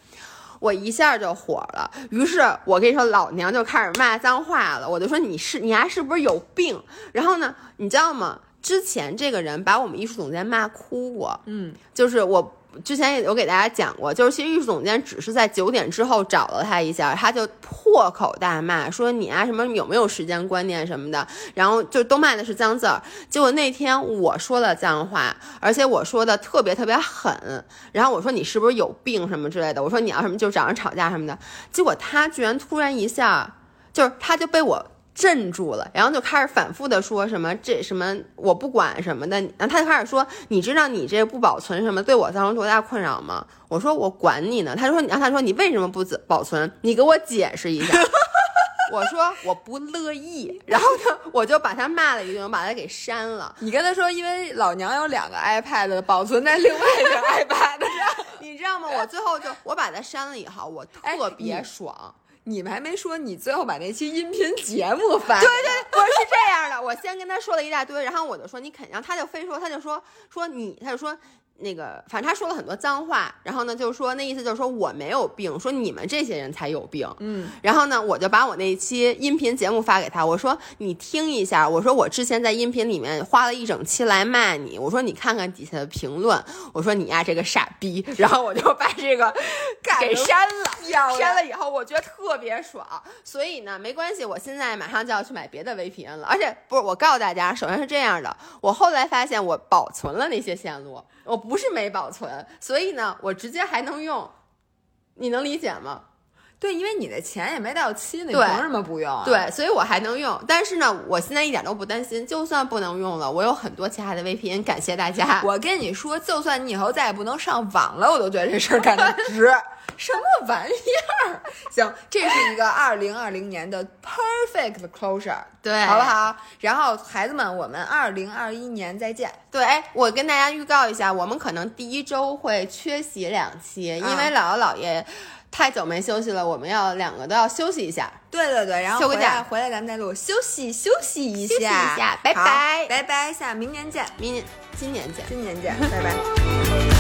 我一下就火了，于是我跟你说，老娘就开始骂脏话了。我就说你是你还是不是有病？然后呢，你知道吗？之前这个人把我们艺术总监骂哭过，嗯，就是我。之前也有给大家讲过，就是其实艺术总监只是在九点之后找了他一下，他就破口大骂，说你啊什么有没有时间观念什么的，然后就都骂的是脏字儿。结果那天我说了脏话，而且我说的特别特别狠，然后我说你是不是有病什么之类的，我说你要什么就找人吵架什么的，结果他居然突然一下，就是他就被我。镇住了，然后就开始反复的说什么这什么我不管什么的，然后他就开始说，你知道你这不保存什么对我造成多大困扰吗？我说我管你呢。他说然后他说你为什么不保存？你给我解释一下。我说我不乐意，然后呢我就把他骂了一顿，把他给删了。你跟他说，因为老娘有两个 iPad 保存在另外一个 iPad 上，你知道吗？我最后就我把他删了以后，我特别爽。你们还没说，你最后把那期音频节目发？对对，我是这样的，我先跟他说了一大堆，然后我就说你肯定，他就非说，他就说说你，他就说。那个，反正他说了很多脏话，然后呢，就是说那意思就是说我没有病，说你们这些人才有病。嗯，然后呢，我就把我那一期音频节目发给他，我说你听一下，我说我之前在音频里面花了一整期来骂你，我说你看看底下的评论，我说你呀这个傻逼，然后我就把这个 给删了，删了以后我觉得特别爽，所以呢没关系，我现在马上就要去买别的 VPN 了，而且不是我告诉大家，首先是这样的，我后来发现我保存了那些线路。我不是没保存，所以呢，我直接还能用，你能理解吗？对，因为你的钱也没到期呢，你凭什么不用？对，所以我还能用。但是呢，我现在一点都不担心，就算不能用了，我有很多其他的 VPN。感谢大家。我跟你说，就算你以后再也不能上网了，我都觉得这事儿干的 值。什么玩意儿？行，这是一个二零二零年的 perfect closure，对，好不好？然后孩子们，我们二零二一年再见。对，哎，我跟大家预告一下，我们可能第一周会缺席两期，因为姥姥姥爷太久没休息了，我们要两个都要休息一下。对对对，然后休个假回来咱们再录，休息休息一休息一下拜拜拜拜，下明年见，明年、今年见。今年见，拜拜。